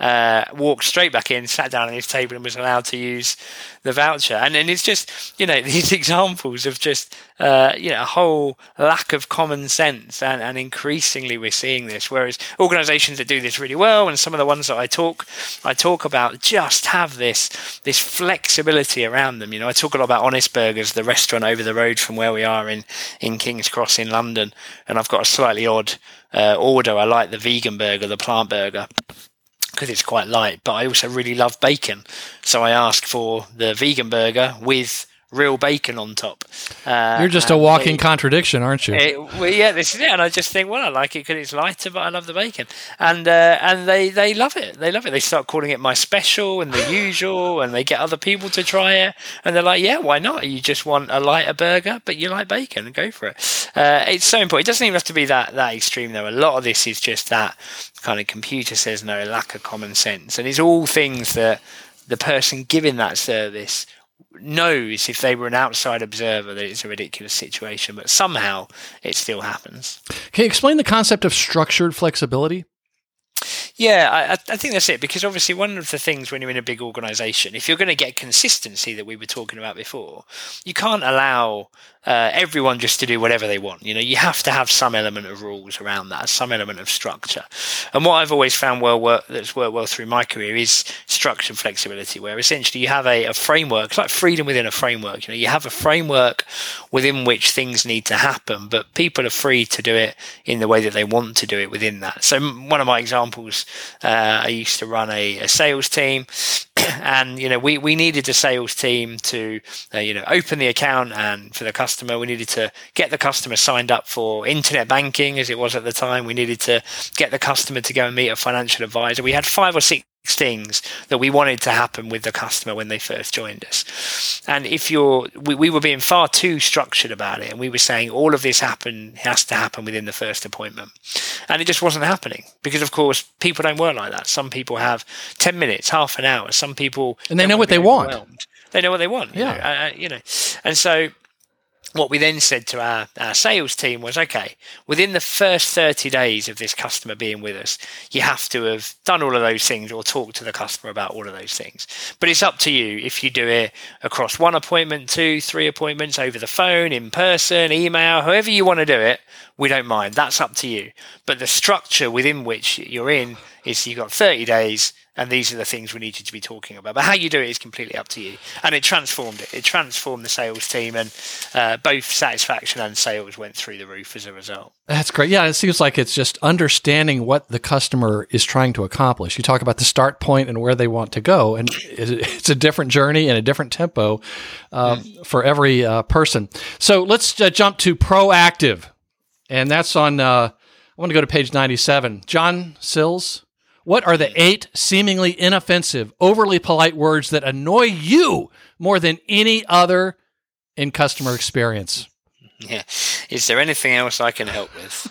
uh, walked straight back in, sat down at his table, and was allowed to use the voucher. And and it's just you know [LAUGHS] these examples of just uh, you know a whole lack of common sense, and, and increasingly we're seeing this. Whereas organisations that do this really well, and some of the ones that I talk I talk about, just have this this flexibility around them. You know, I talk a lot about Honest Burgers, the restaurant over the road from where we are in in King's Cross in London, and I've got a slightly odd uh, order. I like the vegan burger, the plant burger because it's quite light. But I also really love bacon, so I ask for the vegan burger with real bacon on top. Uh, You're just a walking contradiction, aren't you? It, well, yeah, this is it. And I just think, well, I like it because it's lighter, but I love the bacon. And uh, and they they love it. They love it. They start calling it my special and the usual, and they get other people to try it, and they're like, yeah, why not? You just want a lighter burger, but you like bacon, and go for it. Uh, it's so important. It doesn't even have to be that that extreme though. A lot of this is just that kind of computer says no, lack of common sense, and it's all things that the person giving that service knows if they were an outside observer that it's a ridiculous situation, but somehow it still happens. Can you explain the concept of structured flexibility? Yeah, I, I, think that's it. Because obviously, one of the things when you're in a big organization, if you're going to get consistency that we were talking about before, you can't allow uh, everyone just to do whatever they want. You know, you have to have some element of rules around that, some element of structure. And what I've always found well work, that's worked well through my career is structure and flexibility, where essentially you have a, a framework, it's like freedom within a framework. You know, you have a framework within which things need to happen, but people are free to do it in the way that they want to do it within that. So one of my examples, uh, I used to run a, a sales team. [CLEARS THROAT] And you know we, we needed a sales team to uh, you know open the account and for the customer we needed to get the customer signed up for internet banking as it was at the time. We needed to get the customer to go and meet a financial advisor. We had five or six things that we wanted to happen with the customer when they first joined us. And if you're, we, we were being far too structured about it, and we were saying all of this happen has to happen within the first appointment, and it just wasn't happening because, of course, people don't work like that. Some people have ten minutes, half an hour. Some people and they know what they want. They know what they want. Yeah, you know, uh, you know. and so what we then said to our, our sales team was okay within the first 30 days of this customer being with us you have to have done all of those things or talk to the customer about all of those things. But it's up to you if you do it across one appointment two three appointments over the phone in person email however you want to do it we don't mind. That's up to you. But the structure within which you're in is you've got 30 days and these are the things we need you to be talking about. But how you do it is completely up to you. And it transformed it. It transformed the sales team, and uh, both satisfaction and sales went through the roof as a result. That's great. Yeah, it seems like it's just understanding what the customer is trying to accomplish. You talk about the start point and where they want to go, and it's a different journey and a different tempo uh, mm. for every uh, person. So let's uh, jump to proactive, and that's on. Uh, I want to go to page ninety-seven. John Sills what are the eight seemingly inoffensive, overly polite words that annoy you more than any other in customer experience? Yeah. Is there anything else I can help with?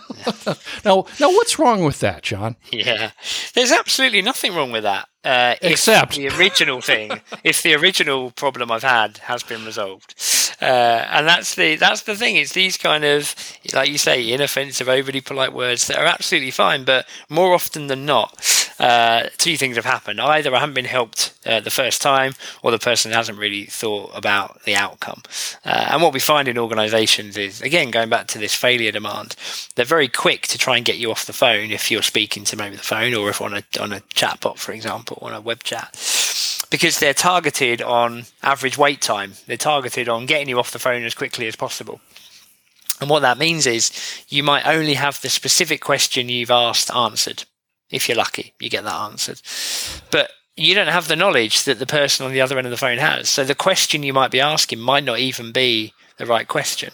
[LAUGHS] now, now, what's wrong with that, John? Yeah. There's absolutely nothing wrong with that. Uh, Except the original thing, [LAUGHS] if the original problem I've had has been resolved. Uh, and that's the that's the thing. It's these kind of, like you say, inoffensive, overly polite words that are absolutely fine. But more often than not, uh, two things have happened. Either I haven't been helped uh, the first time, or the person hasn't really thought about the outcome. Uh, and what we find in organisations is, again, going back to this failure demand, they're very quick to try and get you off the phone if you're speaking to maybe the phone, or if on a on a chatbot, for example, on a web chat because they're targeted on average wait time. They're targeted on getting you off the phone as quickly as possible. And what that means is you might only have the specific question you've asked answered. If you're lucky, you get that answered. But you don't have the knowledge that the person on the other end of the phone has. So the question you might be asking might not even be the right question.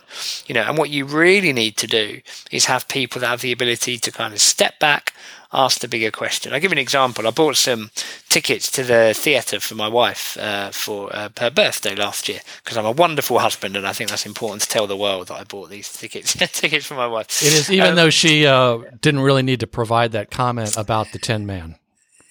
You know, and what you really need to do is have people that have the ability to kind of step back, ask the bigger question. I'll give you an example. I bought some tickets to the theatre for my wife uh, for uh, her birthday last year because I'm a wonderful husband and I think that's important to tell the world that I bought these tickets [LAUGHS] tickets for my wife. It is, even Um, though she uh, didn't really need to provide that comment about the Tin Man.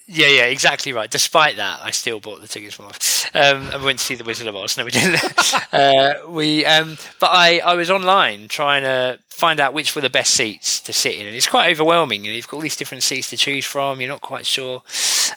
Yeah, yeah, exactly right. Despite that, I still bought the tickets for my. Um, and went to see the Wizard of Oz. No, we didn't. [LAUGHS] uh, we, um, but I, I was online trying to find out which were the best seats to sit in, and it's quite overwhelming. You know, you've got all these different seats to choose from. You're not quite sure,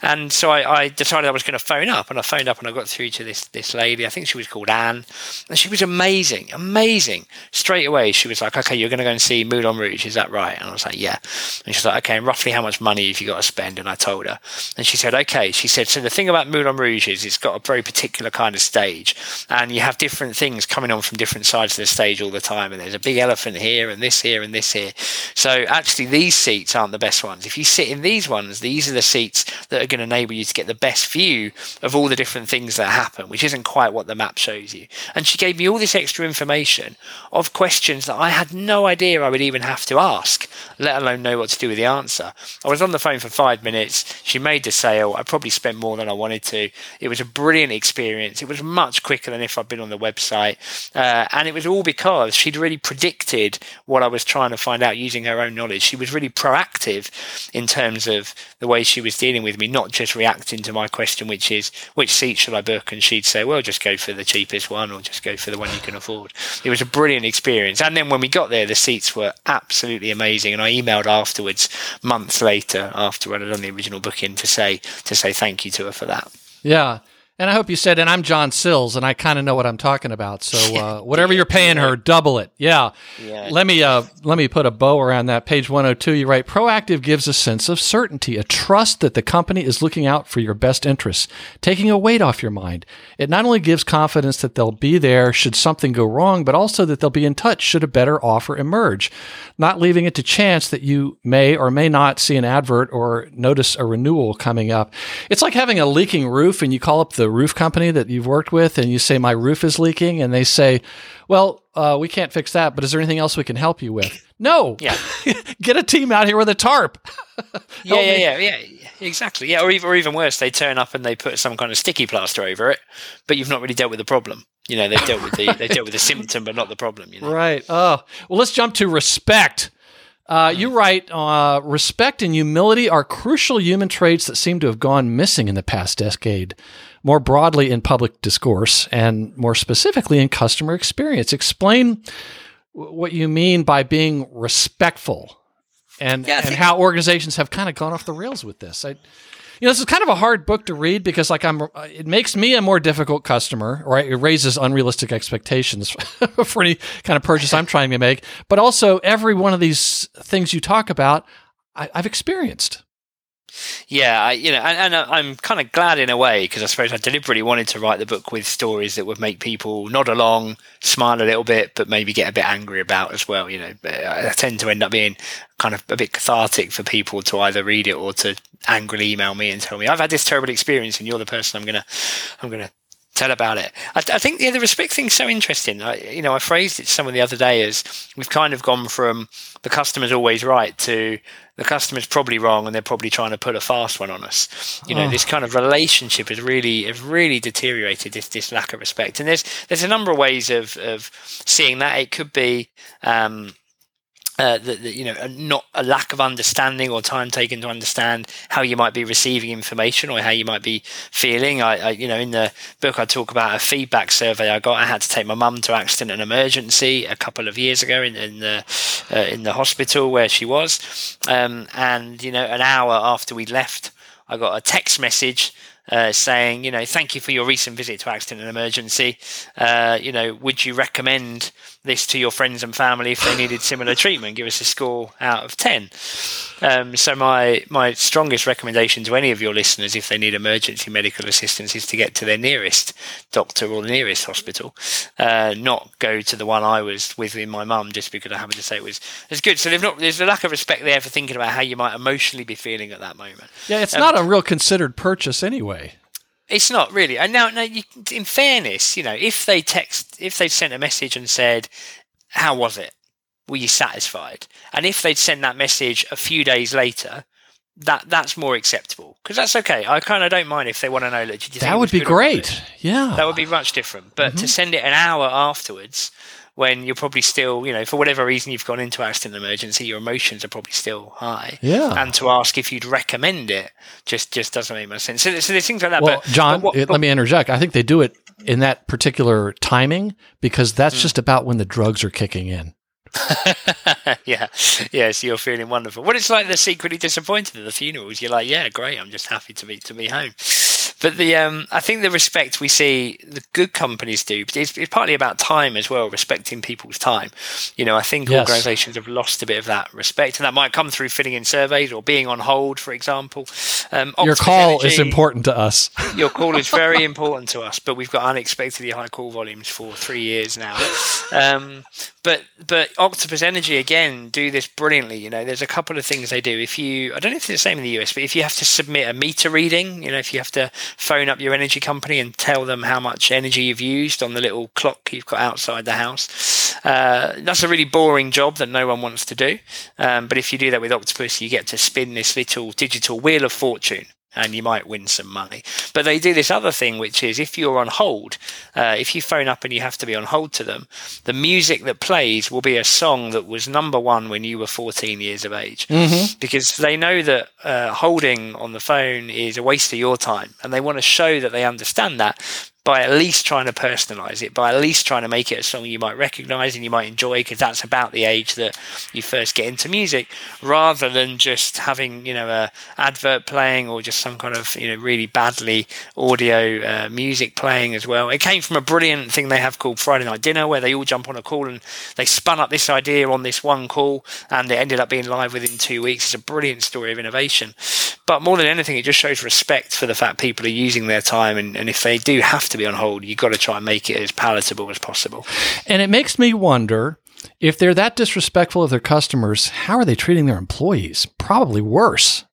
and so I, I decided I was going to phone up, and I phoned up and I got through to this this lady. I think she was called Anne, and she was amazing, amazing. Straight away, she was like, "Okay, you're going to go and see Moulin Rouge, is that right?" And I was like, "Yeah." And she's like, "Okay, and roughly how much money have you got to spend?" And I told her, and she said, "Okay." She said, "So the thing about Moulin Rouge is it's got a very particular kind of stage, and you have different things coming on from different sides of the stage all the time, and there's a big elephant here, and this here, and this here. So actually, these seats aren't the best ones. If you sit in these ones, these are the seats that are going to enable you to get the best view of all the different things that happen, which isn't quite what the map shows you." And she gave me all this extra information of questions that I had no idea I would even have to ask, let alone know what to do with the answer. I was on the phone for five minutes. She made the sale. I probably spent more than I wanted to. It was a brilliant experience. It was much quicker than if I'd been on the website. Uh, and it was all because she'd really predicted what I was trying to find out using her own knowledge. She was really proactive in terms of the way she was dealing with me, not just reacting to my question, which is, which seat should I book? And she'd say, well, just go for the cheapest one or just go for the one you can afford. It was a brilliant experience. And then when we got there, the seats were absolutely amazing. And I emailed afterwards, months later, after I'd done the original booking, to say to say thank you to her for that. Yeah. And I hope you said, and I'm John Sills, and I kind of know what I'm talking about. So [LAUGHS] uh, whatever you're paying her, double it. Yeah. Yeah. Let me uh, let me put a bow around that. Page 102, you write, proactive gives a sense of certainty, a trust that the company is looking out for your best interests, taking a weight off your mind. It not only gives confidence that they'll be there should something go wrong, but also that they'll be in touch should a better offer emerge, not leaving it to chance that you may or may not see an advert or notice a renewal coming up. It's like having a leaking roof and you call up the roof company that you've worked with and you say, My roof is leaking. And they say, Well, uh, we can't fix that, but is there anything else we can help you with? [LAUGHS] No. Yeah. [LAUGHS] Get a team out here with a tarp. [LAUGHS] Yeah, yeah, yeah, yeah, exactly. Yeah, or even, or even worse, they turn up and they put some kind of sticky plaster over it, but you've not really dealt with the problem. You know, they've dealt with the they dealt with the symptom, but not the problem. You know, Right. Oh, well, let's jump to respect. Uh, you write, uh, respect and humility are crucial human traits that seem to have gone missing in the past decade. More broadly in public discourse and more specifically in customer experience. Explain what you mean by being respectful and, Yeah, and how organizations have kind of gone off the rails with this. I, you know, this is kind of a hard book to read because, like, I'm. It makes me a more difficult customer, right? It raises unrealistic expectations [LAUGHS] for any kind of purchase I'm trying to make. But also, every one of these things you talk about, I, I've experienced. Yeah, I, you know, and, and uh, I'm kind of glad in a way because I suppose I deliberately wanted to write the book with stories that would make people nod along, smile a little bit, but maybe get a bit angry about as well. You know, I tend to end up being kind of a bit cathartic for people to either read it or to angrily email me and tell me I've had this terrible experience, and you're the person I'm gonna, I'm gonna tell about it. I, I think yeah, the respect thing's so interesting. I, you know, I phrased it to someone the other day as we've kind of gone from the customer's always right to the customer's probably wrong and they're probably trying to put a fast one on us. You know, Oh. this kind of relationship has really has really deteriorated. This this lack of respect, and there's there's a number of ways of of seeing that. It could be. Um, uh, that, that, you know, not a lack of understanding or time taken to understand how you might be receiving information or how you might be feeling. I, I, you know, in the book, I talk about a feedback survey I got. I had to take my mum to accident and emergency a couple of years ago in, in the uh, in the hospital where she was, um, and you know, an hour after we left, I got a text message uh, saying, you know, thank you for your recent visit to accident and emergency. Uh, you know, would you recommend this to your friends and family if they needed similar treatment? Give us a score out of ten. Um, so my my strongest recommendation to any of your listeners, if they need emergency medical assistance, is to get to their nearest doctor or the nearest hospital, uh, not go to the one I was with in my mum just because I happened to say it was it's good. So not, there's a lack of respect there for thinking about how you might emotionally be feeling at that moment. Yeah, it's um, not a real considered purchase anyway. It's not really. And now, now you, in fairness, you know, if they text, if they sent a message and said, "How was it? Were you satisfied?" and if they'd sent that message a few days later, that that's more acceptable because that's okay. I kind of don't mind if they want to know. Look, that would be great. Yeah, that would be much different. But mm-hmm. to send it an hour afterwards, when you're probably still, you know, for whatever reason you've gone into accident emergency, your emotions are probably still high. Yeah. And to ask if you'd recommend it just just doesn't make much sense. So, so there's things like that. Well, but, John, but what, let me interject. I think they do it in that particular timing because that's mm. just about when the drugs are kicking in. [LAUGHS] yeah, yeah. So you're feeling wonderful. What it's like they're secretly disappointed at the funerals. You're like, yeah, great. I'm just happy to be to be home. But the um, I think the respect we see the good companies do it's, it's partly about time as well, respecting people's time. You know, I think yes. organisations have lost a bit of that respect, and that might come through filling in surveys or being on hold, for example. Um, your call Energy, is important to us. [LAUGHS] your call is very important to us, but we've got unexpectedly high call volumes for three years now. Um, but but Octopus Energy again do this brilliantly. You know, there's a couple of things they do. If you, I don't know if it's the same in the US, but if you have to submit a meter reading, you know, if you have to phone up your energy company and tell them how much energy you've used on the little clock you've got outside the house, uh, that's a really boring job that no one wants to do. Um, but if you do that with Octopus, you get to spin this little digital wheel of fortune and you might win some money. But they do this other thing, which is if you're on hold, uh, if you phone up and you have to be on hold to them, the music that plays will be a song that was number one when you were 14 years of age. Mm-hmm. Because they know that uh, holding on the phone is a waste of your time and they want to show that they understand that by at least trying to personalize it, by at least trying to make it a song you might recognize and you might enjoy, because that's about the age that you first get into music, rather than just having you know a advert playing or just some kind of you know really badly audio uh, music playing as well. It came from a brilliant thing they have called Friday Night Dinner, where they all jump on a call and they spun up this idea on this one call, and it ended up being live within two weeks. It's a brilliant story of innovation. But more than anything, it just shows respect for the fact people are using their time, and, and if they do have to be on hold, you've got to try and make it as palatable as possible. And it makes me wonder if they're that disrespectful of their customers, how are they treating their employees? Probably worse.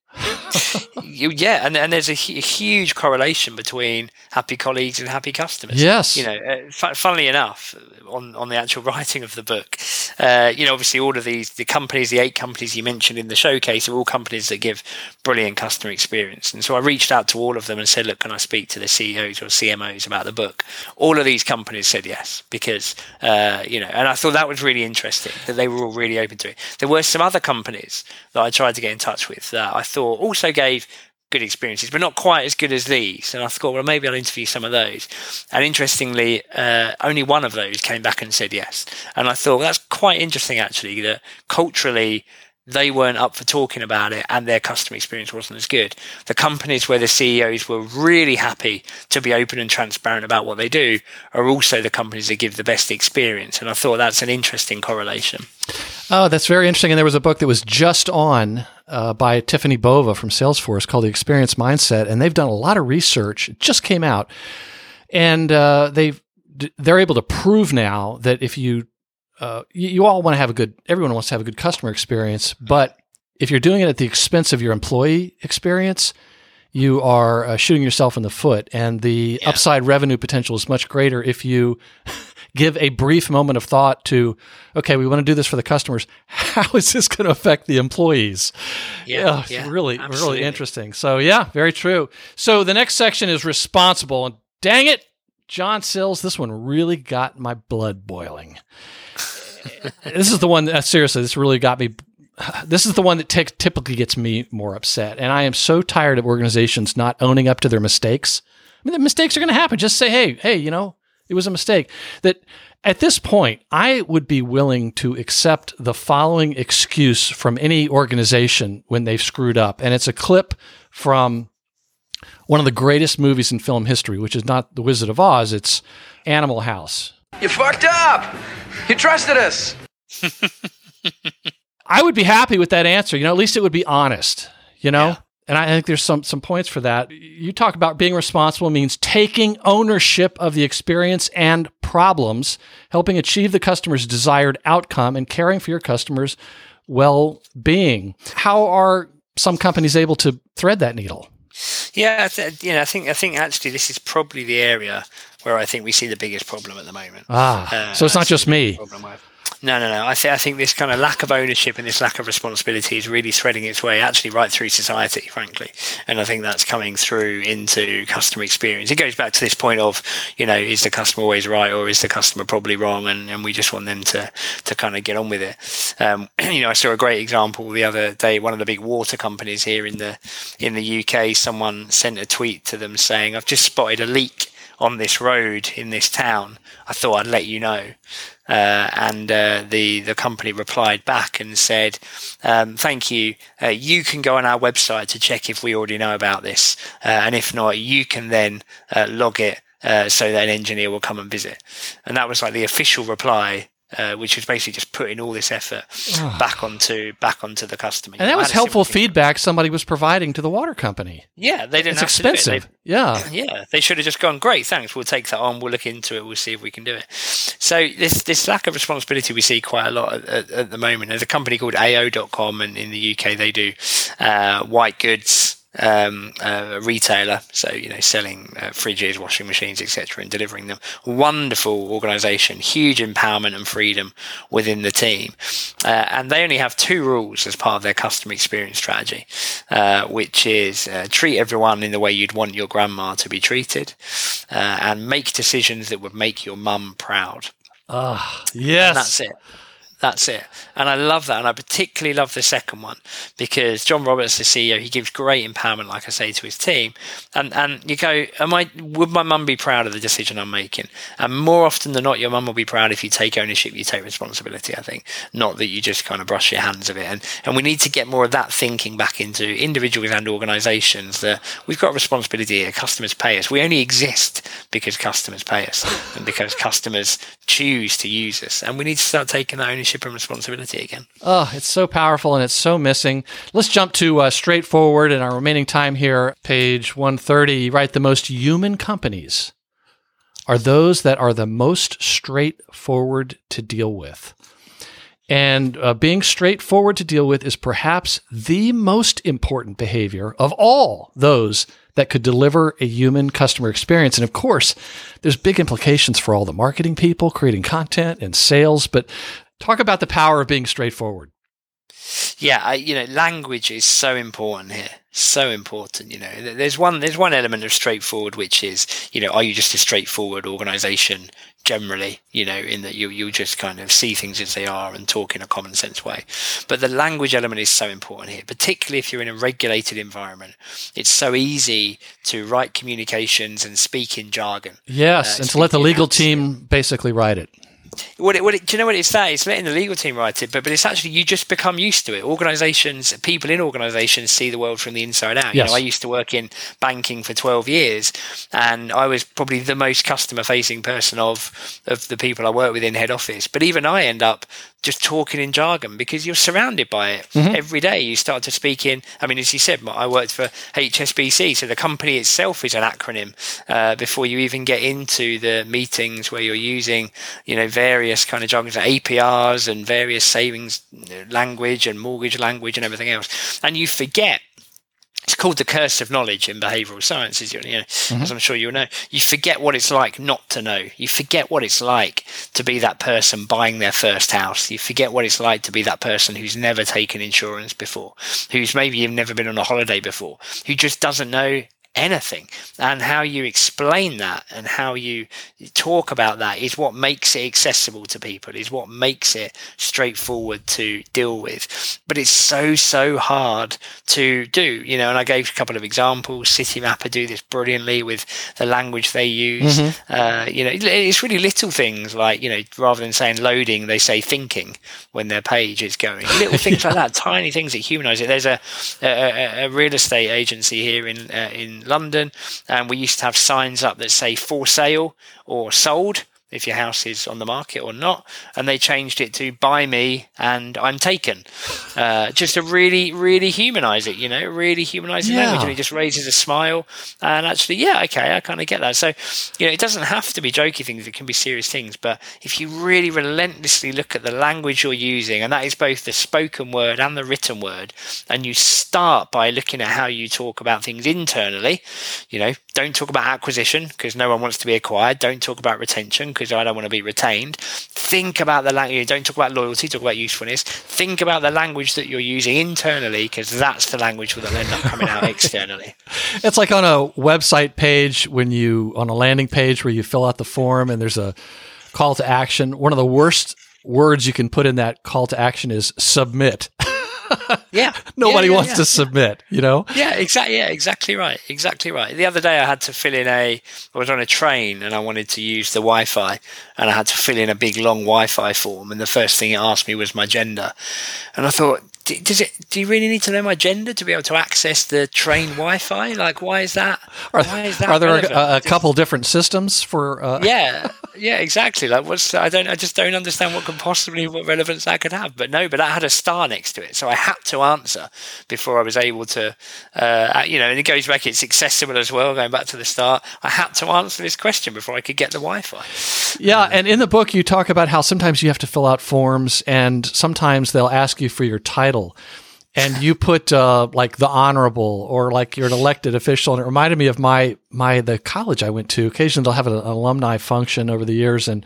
[LAUGHS] yeah, and, and there's a, a, huge correlation between happy colleagues and happy customers. Yes, you know, uh, funnily enough, on on the actual [LAUGHS] writing of the book, uh, you know, obviously all of these the companies, the eight companies you mentioned in the showcase, are all companies that give brilliant customer experience. And so I reached out to all of them and said, look, can I speak to the CEOs or CMOs about the book? All of these companies said yes because uh, you know, and I thought that was really interesting that they were all really open to it. There were some other companies that I tried to get in touch with that I thought also gave good experiences, but not quite as good as these. And I thought, well, maybe I'll interview some of those. And interestingly, uh, only one of those came back and said yes. And I thought that's quite interesting, actually, that culturally they weren't up for talking about it and their customer experience wasn't as good. The companies where the CEOs were really happy to be open and transparent about what they do are also the companies that give the best experience. And I thought that's an interesting correlation. Oh, that's very interesting. And there was a book that was just on uh, by Tiffany Bova from Salesforce called The Experience Mindset. And they've done a lot of research. It just came out. And uh, they've they're able to prove now that if you uh, you, you, all want to have a good, everyone wants to have a good customer experience, but if you're doing it at the expense of your employee experience, you are uh, shooting yourself in the foot. And the yeah. upside revenue potential is much greater if you [LAUGHS] give a brief moment of thought to, okay, we want to do this for the customers. [LAUGHS] How is this going to affect the employees? Yeah, yeah really, absolutely. really interesting. So, yeah, very true. So, the next section is responsible. And dang it, John Sills, this one really got my blood boiling. This is the one that seriously, this really got me. This is the one that t- typically gets me more upset, and I am so tired of organizations not owning up to their mistakes. I mean, the mistakes are going to happen. Just say, "Hey, hey, you know, it was a mistake." That at this point, I would be willing to accept the following excuse from any organization when they've screwed up, and it's a clip from one of the greatest movies in film history, which is not The Wizard of Oz. It's Animal House. You fucked up. You trusted us. [LAUGHS] I would be happy with that answer. You know, at least it would be honest, you know? Yeah. And I think there's some some points for that. You talk about being responsible means taking ownership of the experience and problems, helping achieve the customer's desired outcome and caring for your customers' well-being. How are some companies able to thread that needle? Yeah, I th- you know, I think I think actually this is probably the area where I think we see the biggest problem at the moment. Ah, Uh, so it's not just me. No, no, no. I, th- I think this kind of lack of ownership and this lack of responsibility is really threading its way actually right through society, frankly. And I think that's coming through into customer experience. It goes back to this point of, you know, is the customer always right or is the customer probably wrong? And, and we just want them to, to kind of get on with it. Um, [CLEARS THROAT] you know, I saw a great example the other day. One of the big water companies here in the in the UK, someone sent a tweet to them saying, "I've just spotted a leak on this road in this town. I thought I'd let you know." Uh, and uh, the the company replied back and said, um, "Thank you. Uh, you can go on our website to check if we already know about this, uh, and if not, you can then uh, log it uh, so that an engineer will come and visit." And that was like the official reply. Uh, which was basically just putting all this effort back onto back onto the customer. And You that know, was helpful feedback somebody was providing to the water company. Yeah, they didn't It's have to do it. They- Yeah. [LAUGHS] yeah, they should have just gone. Great, thanks. We'll take that on. We'll look into it. We'll see if we can do it. So this this lack of responsibility we see quite a lot at, at, at the moment. There's a company called AO.com, and in the UK they do uh, white goods. Um, uh, retailer, so you know, selling uh, fridges, washing machines, etc., and delivering them. Wonderful organisation, huge empowerment and freedom within the team, uh, and they only have two rules as part of their customer experience strategy, uh, which is uh, treat everyone in the way you'd want your grandma to be treated, uh, and make decisions that would make your mum proud. Ah, yes. And that's it. That's it. And I love that. And I particularly love the second one because John Roberts, the CEO, he gives great empowerment, like I say, to his team. And and you go, Am I would my mum be proud of the decision I'm making? And more often than not, your mum will be proud if you take ownership, you take responsibility, I think. Not that you just kind of brush your hands of it. And and we need to get more of that thinking back into individuals and organizations that we've got responsibility here. Customers pay us. We only exist because customers pay us and because customers choose to use us. And we need to start taking that ownership and responsibility again. Oh, it's so powerful and it's so missing. Let's jump to uh, straightforward in our remaining time here. Page 130. You write the most human companies are those that are the most straightforward to deal with. And uh, being straightforward to deal with is perhaps the most important behavior of all those that could deliver a human customer experience. And of course, there's big implications for all the marketing people creating content and sales, but talk about the power of being straightforward. yeah, I, you know, language is so important here. So important. You know, there's one there's one element of straightforward, which is, you know, are you just a straightforward organization generally? You know, in that you you just kind of see things as they are and talk in a common sense way. But the language element is so important here, particularly if you're in a regulated environment. It's so easy to write communications and speak in jargon. Yes, Uh, and to let the legal team basically write it. What it, what it, do you know what it's that? It's letting the legal team write it, but but it's actually you just become used to it. Organizations, people in organizations see the world from the inside out. You know, I used to work in banking for twelve years, and I was probably the most customer facing person of of the people I work with in head office. But even I end up just talking in jargon because you're surrounded by it every day. You start to speak in. I mean, as you said, I worked for HSBC, so the company itself is an acronym. Uh, before you even get into the meetings where you're using, you know, various kind of jargons, like APRs and various savings language and mortgage language and everything else, and you forget it's called the curse of knowledge in behavioral sciences. You know, mm-hmm. as I'm sure you'll know, you forget what it's like not to know. You forget what it's like to be that person buying their first house. You forget what it's like to be that person who's never taken insurance before, who's maybe even never been on a holiday before, who just doesn't know anything. And how you explain that and how you talk about that is what makes it accessible to people, is what makes it straightforward to deal with. But it's so, so hard to do, you know. And I gave a couple of examples. City Citymapper do this brilliantly with the language they use. Mm-hmm. Uh, you know, it's really little things like, you know, rather than saying loading, they say thinking when their page is going. [LAUGHS] Little things yeah. like that, tiny things that humanize it. There's a, a, a real estate agency here in uh, in London, and we used to have signs up that say for sale or sold if your house is on the market or not. And they changed it to buy me and I'm taken. Uh, just to really, really humanize it, you know, really humanize the yeah. language. And it just raises a smile. And actually, yeah, okay, I kind of get that. So, you know, it doesn't have to be jokey things, it can be serious things. But if you really relentlessly look at the language you're using, and that is both the spoken word and the written word, and you start by looking at how you talk about things internally, you know, don't talk about acquisition because no one wants to be acquired. Don't talk about retention because I don't want to be retained. Think about the language. Don't talk about loyalty. Talk about usefulness. Think about the language that you're using internally because that's the language that will end up coming out [LAUGHS] externally. It's like on a website page when you on a landing page where you fill out the form and there's a call to action. One of the worst words you can put in that call to action is submit. [LAUGHS] yeah. [LAUGHS] Nobody yeah, yeah, wants yeah. to submit, you know? Yeah, exactly. Yeah, exactly right. Exactly right. The other day I had to fill in a, I was on a train and I wanted to use the Wi Fi and I had to fill in a big long Wi Fi form. And the first thing it asked me was my gender. And I thought, does it? Do you really need to know my gender to be able to access the train Wi-Fi? Like, why is that? Are, why is that? Are there a, a, couple different systems for? Uh... Yeah, yeah, exactly. Like, what's? I don't. I just don't understand what could possibly what relevance that could have. But no, but that had a star next to it, so I had to answer before I was able to. Uh, you know, and it goes back. It's accessible as well. Going back to the start, I had to answer this question before I could get the Wi-Fi. Yeah, um, and in the book you talk about how sometimes you have to fill out forms, and sometimes they'll ask you for your title title. And you put uh, like the honorable or like you're an elected official and it reminded me of my my the college i went to. Occasionally they'll have an, alumni function over the years and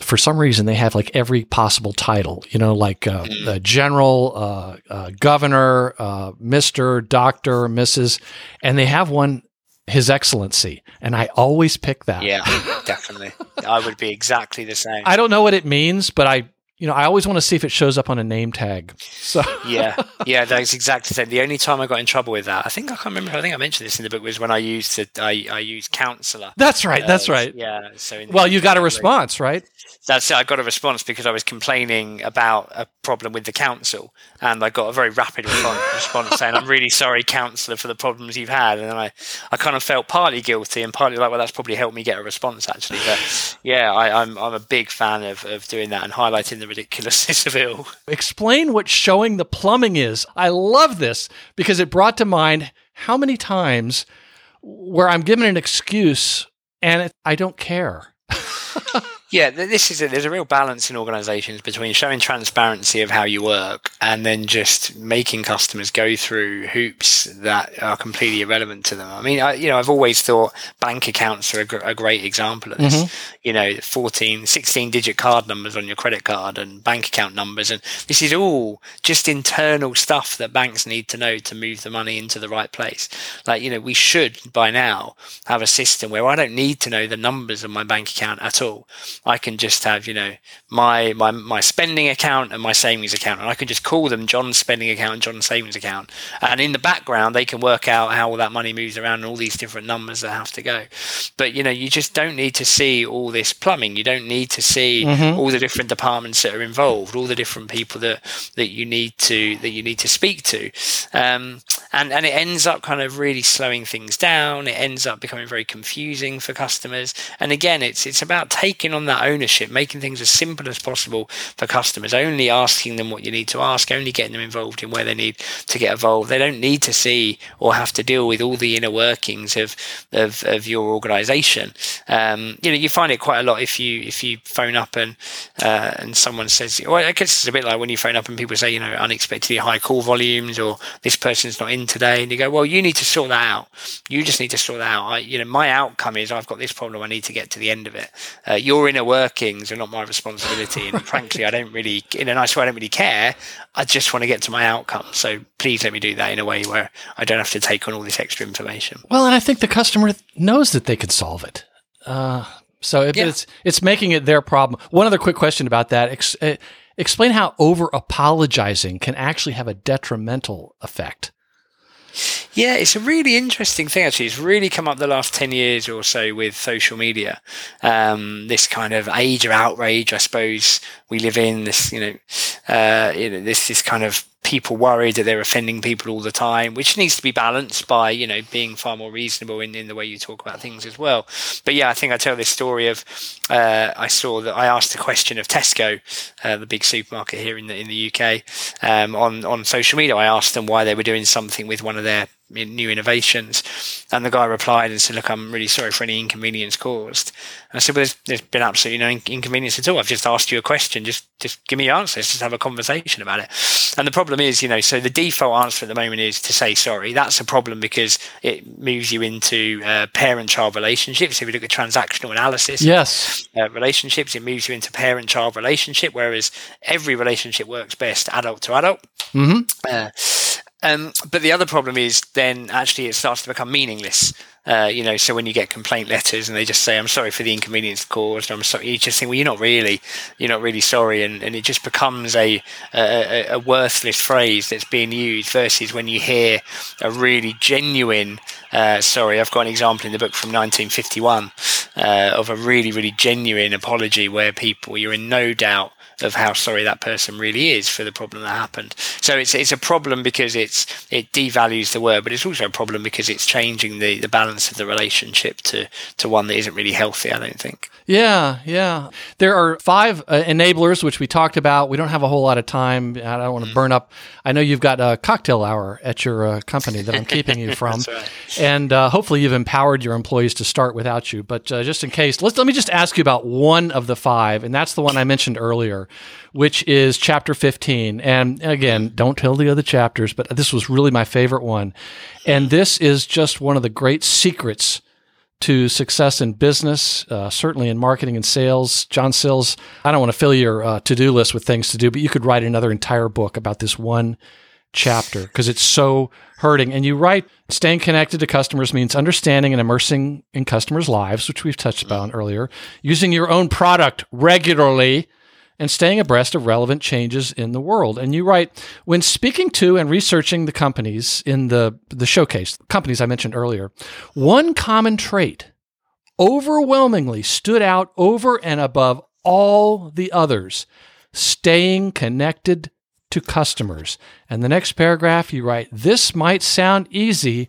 for some reason they have like every possible title you know like uh, mm. general uh, uh, governor uh, mr doctor mrs and they have one his excellency and i always pick that. Yeah definitely. I would be exactly the same. I don't know what it means but i you know, I always want to see if it shows up on a name tag. So [LAUGHS] yeah, yeah, that's [LAUGHS] exactly the same. The only time I got in trouble with that, I think I can't remember. I think I mentioned this in the book was when I used to, I, I used counselor. That's right. Uh, that's right. Yeah. So well, you got a response, right? That's it. I got a response because I was complaining about a problem with the council, and I got a very rapid [LAUGHS] response, saying, "I'm really sorry, councillor, for the problems you've had." And then I, I kind of felt partly guilty and partly like, well, that's probably helped me get a response actually. But yeah, I, I'm I'm a big fan of, of doing that and highlighting the ridiculousness of it all. Explain what showing the plumbing is. I love this because it brought to mind how many times where I'm given an excuse and it, I don't care. [LAUGHS] Yeah, this is a, there's a real balance in organisations between showing transparency of how you work and then just making customers go through hoops that are completely irrelevant to them. I mean, I, you know, I've always thought bank accounts are a, gr- a great example of this. Mm-hmm. You know, 14, 16 digit card numbers on your credit card and bank account numbers, and this is all just internal stuff that banks need to know to move the money into the right place. Like, you know, we should by now have a system where I don't need to know the numbers of my bank account at all I can just have, you know, my, my, my spending account and my savings account. And I can just call them John's spending account and John's savings account. And in the background, they can work out how all that money moves around and all these different numbers that have to go. But, you know, you just don't need to see all this plumbing. You don't need to see mm-hmm. all the different departments that are involved, all the different people that, that you need to, that you need to speak to. Um, and, and it ends up kind of really slowing things down. It ends up becoming very confusing for customers. And again, it's, it's about taking on that ownership, making things as simple as possible for customers, only asking them what you need to ask, only getting them involved in where they need to get involved. They don't need to see or have to deal with all the inner workings of of, of your organization. Um, you know, you find it quite a lot if you if you phone up and uh, and someone says, well, I guess it's a bit like when you phone up and people say, you know, unexpectedly high call volumes or this person's not in today, and you go, well, you need to sort that out. You just need to sort that out. I, you know, my outcome is I've got this problem. I need to get to the end of it. Uh, your inner workings are not my responsibility. And [LAUGHS] frankly, I don't really, in a nice way, I don't really care. I just want to get to my outcome. So please let me do that in a way where I don't have to take on all this extra information. Well, and I think the customer knows that they could solve it. Uh, so if Yeah. it's it's making it their problem. One other quick question about that: Ex- uh, explain how over apologizing can actually have a detrimental effect. Yeah, it's a really interesting thing. Actually, it's really come up the last ten years or so with social media. Um, this kind of age of outrage, I suppose we live in. This, you know, uh, you know, this this kind of people worried that they're offending people all the time, which needs to be balanced by you know being far more reasonable in, in the way you talk about things as well. But yeah, I think I tell this story of uh, I saw that I asked a question of Tesco, uh, the big supermarket here in the in the UK, um, on on social media. I asked them why they were doing something with one of their new innovations, and the guy replied and said, "Look, I'm really sorry for any inconvenience caused." And I said, "Well, there's, there's been absolutely no in- inconvenience at all. I've just asked you a question. Just just give me your answer. Let's just have a conversation about it." And the problem is, you know, so the default answer at the moment is to say sorry. That's a problem because it moves you into uh, parent-child relationships. If you look at transactional analysis, Yes. uh, relationships. It moves you into parent child relationship, whereas every relationship works best adult to adult. hmm Uh, um, but the other problem is then actually it starts to become meaningless. Uh, you know, so when you get complaint letters and they just say, "I'm sorry for the inconvenience caused," I'm sorry, you just think, "Well, you're not really, you're not really sorry," and, and it just becomes a, a a worthless phrase that's being used. Versus when you hear a really genuine, uh, sorry, I've got an example in the book from 1951 uh, of a really really genuine apology where people you're in no doubt of how sorry that person really is for the problem that happened. So it's it's a problem because it's it devalues the word, but it's also a problem because it's changing the, the balance of the relationship to to one that isn't really healthy. I don't think. Yeah, yeah. There are five uh, enablers which we talked about. We don't have a whole lot of time. I don't want to burn up. I know you've got a cocktail hour at your uh, company that I'm [LAUGHS] keeping you from, right. and uh, hopefully you've empowered your employees to start without you. But uh, just in case, let's let me just ask you about one of the five, and that's the one I mentioned earlier, which is chapter 15. And again, don't tell the other chapters, but this was really my favorite one, and this is just one of the great secrets to success in business, uh, certainly in marketing and sales. John Sills, I don't want to fill your uh, to do list with things to do, but you could write another entire book about this one chapter because it's so hurting. And you write, staying connected to customers means understanding and immersing in customers' lives, which we've touched upon earlier, using your own product regularly and staying abreast of relevant changes in the world. And you write, when speaking to and researching the companies in the, the showcase, companies I mentioned earlier, one common trait overwhelmingly stood out over and above all the others staying connected to customers. And the next paragraph, you write, this might sound easy,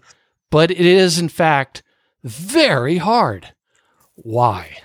but it is in fact very hard. Why?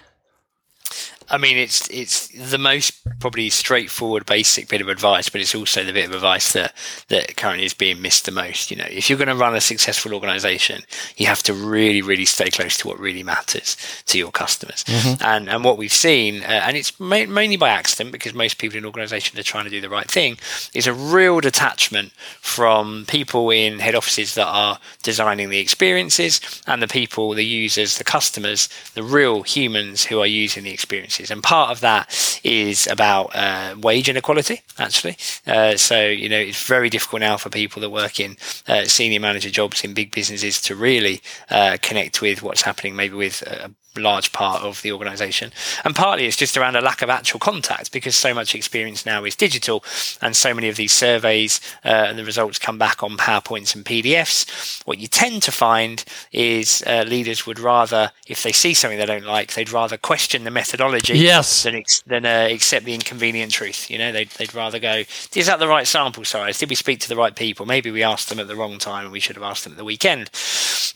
I mean, it's it's the most probably straightforward, basic bit of advice, but it's also the bit of advice that that currently is being missed the most. You know, if you're going to run a successful organization, you have to really, really stay close to what really matters to your customers. And and what we've seen, uh, and it's ma- mainly by accident because most people in organizations are trying to do the right thing, is a real detachment from people in head offices that are designing the experiences and the people, the users, the customers, the real humans who are using the experiences. And part of that is about uh, wage inequality, actually. Uh, so, you know, it's very difficult now for people that work in uh, senior manager jobs in big businesses to really uh, connect with what's happening, maybe with a large part of the organization. And partly it's just around a lack of actual contact because so much experience now is digital and so many of these surveys uh, and the results come back on PowerPoints and PDFs. What you tend to find is uh, leaders would rather, if they see something they don't like, they'd rather question the methodology Yes. than, ex- than uh, accept the inconvenient truth. You know, they'd, they'd rather go, is that the right sample size? Did we speak to the right people? Maybe we asked them at the wrong time and we should have asked them at the weekend.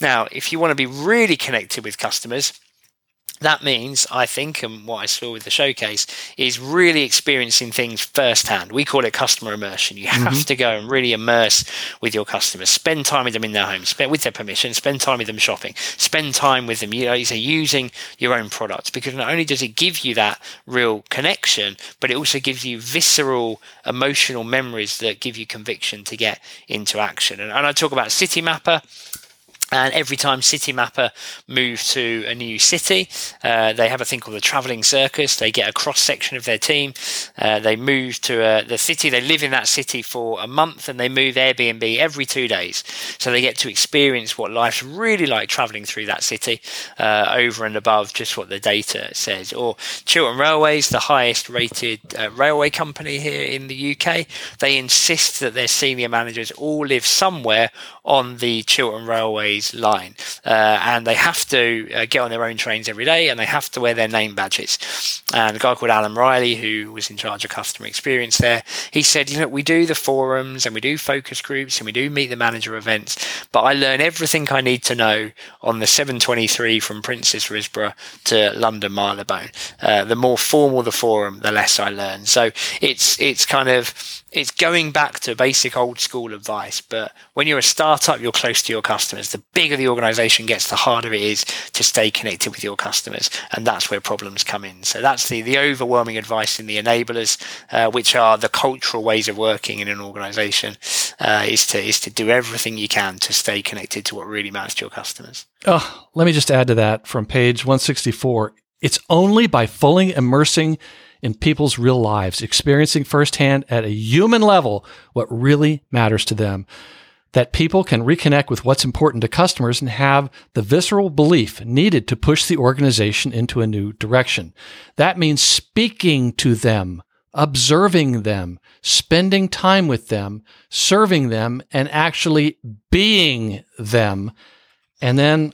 Now, if you want to be really connected with customers, that means, I think, and what I saw with the showcase is really experiencing things firsthand. We call it customer immersion. You have mm-hmm. to go and really immerse with your customers. Spend time with them in their homes, spend with their permission. Spend time with them shopping. Spend time with them. You know, you say using your own products because not only does it give you that real connection, but it also gives you visceral, emotional memories that give you conviction to get into action. And, and I talk about Citymapper And every time Citymapper move to a new city, uh, they have a thing called the traveling circus. They get a cross section of their team. Uh, they move to uh, the city. They live in that city for a month and they move Airbnb every two days. So they get to experience what life's really like traveling through that city uh, over and above just what the data says. Or Chiltern Railways, the highest rated uh, railway company here in the UK, they insist that their senior managers all live somewhere on the Chiltern Railways line, uh, and they have to uh, get on their own trains every day, and they have to wear their name badges. And a guy called Alan Riley, who was in charge of customer experience there, he said, "You know, we do the forums and we do focus groups and we do meet the manager events, but I learn everything I need to know on the 723 from Princes Risborough to London Marylebone. Uh, the more formal the forum, the less I learn. So it's it's kind of it's going back to basic old school advice. But when you're a startup, you're close to your customers. The bigger the organization gets, the harder it is to stay connected with your customers. And that's where problems come in. So that's the, the overwhelming advice in the enablers, uh, which are the cultural ways of working in an organization, uh, is to, is to do everything you can to stay connected to what really matters to your customers. Oh, let me just add to that from page 164. It's only by fully immersing in people's real lives, experiencing firsthand at a human level what really matters to them. That people can reconnect with what's important to customers and have the visceral belief needed to push the organization into a new direction. That means speaking to them, observing them, spending time with them, serving them, and actually being them. And then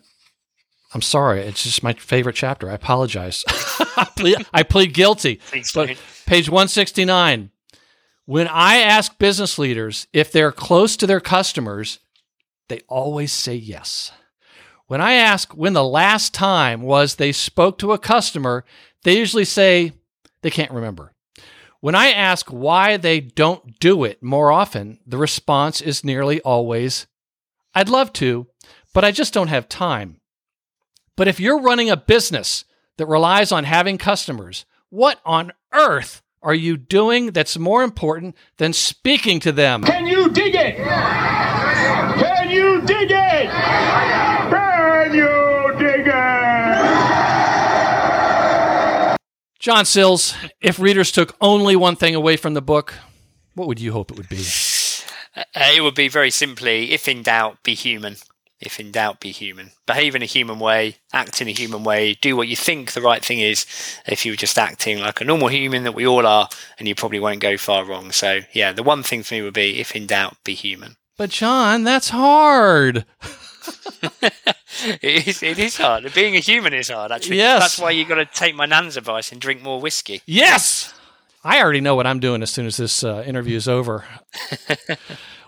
I'm sorry. It's just my favorite chapter. I apologize. [LAUGHS] I, plead, I plead guilty. but page 169. When I ask business leaders if they're close to their customers, they always say yes. When I ask when the last time was they spoke to a customer, they usually say they can't remember. When I ask why they don't do it more often, the response is nearly always, I'd love to, but I just don't have time. But if you're running a business that relies on having customers, what on earth are you doing that's more important than speaking to them? Can you dig it? Can you dig it? Can you dig it? John Sills, if readers took only one thing away from the book, what would you hope it would be? Uh, it would be very simply, if in doubt, be human if in doubt, be human. Behave in a human way, act in a human way, do what you think the right thing is. If you were just acting like a normal human that we all are, and you probably won't go far wrong. So, yeah, the one thing for me would be if in doubt, be human. But, John, that's hard. [LAUGHS] it, is, it is hard. Being a human is hard, actually. Yes. That's why you've got to take my nan's advice and drink more whiskey. Yes! I already know what I'm doing as soon as this uh, interview is over. [LAUGHS]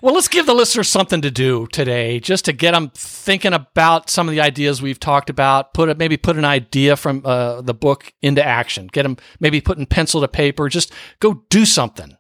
well, let's give the listeners something to do today, just to get them thinking about some of the ideas we've talked about. Put a, maybe put an idea from uh, the book into action. Get them maybe putting pencil to paper. Just go do something.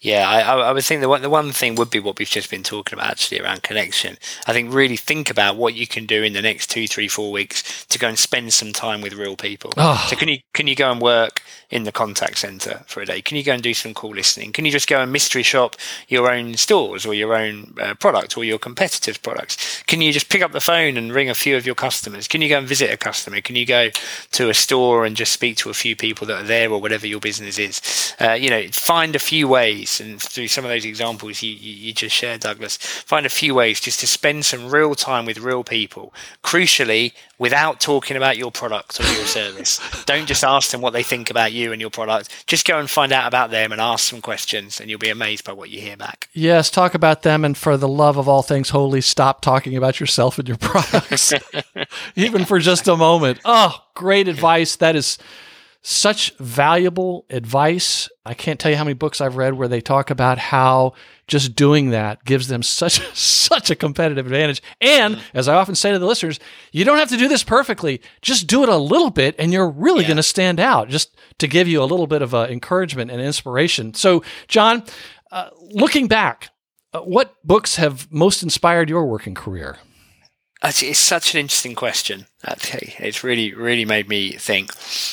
Yeah, I, I would think the one, the one thing would be what we've just been talking about actually around connection. I think really think about what you can do in the next two, three, four weeks to go and spend some time with real people. Oh. So can you can you go and work in the contact center for a day? Can you go and do some call listening? Can you just go and mystery shop your own stores or your own uh, product or your competitors' products? Can you just pick up the phone and ring a few of your customers? Can you go and visit a customer? Can you go to a store and just speak to a few people that are there or whatever your business is? Uh, you know, find a few ways and through some of those examples you, you, you just shared, Douglas, find a few ways just to spend some real time with real people. Crucially, without talking about your product or your service. [LAUGHS] Don't just ask them what they think about you and your product. Just go and find out about them and ask some questions, and you'll be amazed by what you hear back. Yes, talk about them, and for the love of all things holy, stop talking about yourself and your [LAUGHS] products, [LAUGHS] even for just a moment. Oh, great advice. That is such valuable advice. I can't tell you how many books I've read where they talk about how just doing that gives them such [LAUGHS] such a competitive advantage. And as I often say to the listeners, you don't have to do this perfectly. Just do it a little bit, and you're really yeah. going to stand out. Just to give you a little bit of uh, encouragement and inspiration. So, John, uh, looking back, uh, what books have most inspired your working career? It's such an interesting question. Okay, it's really, really made me think.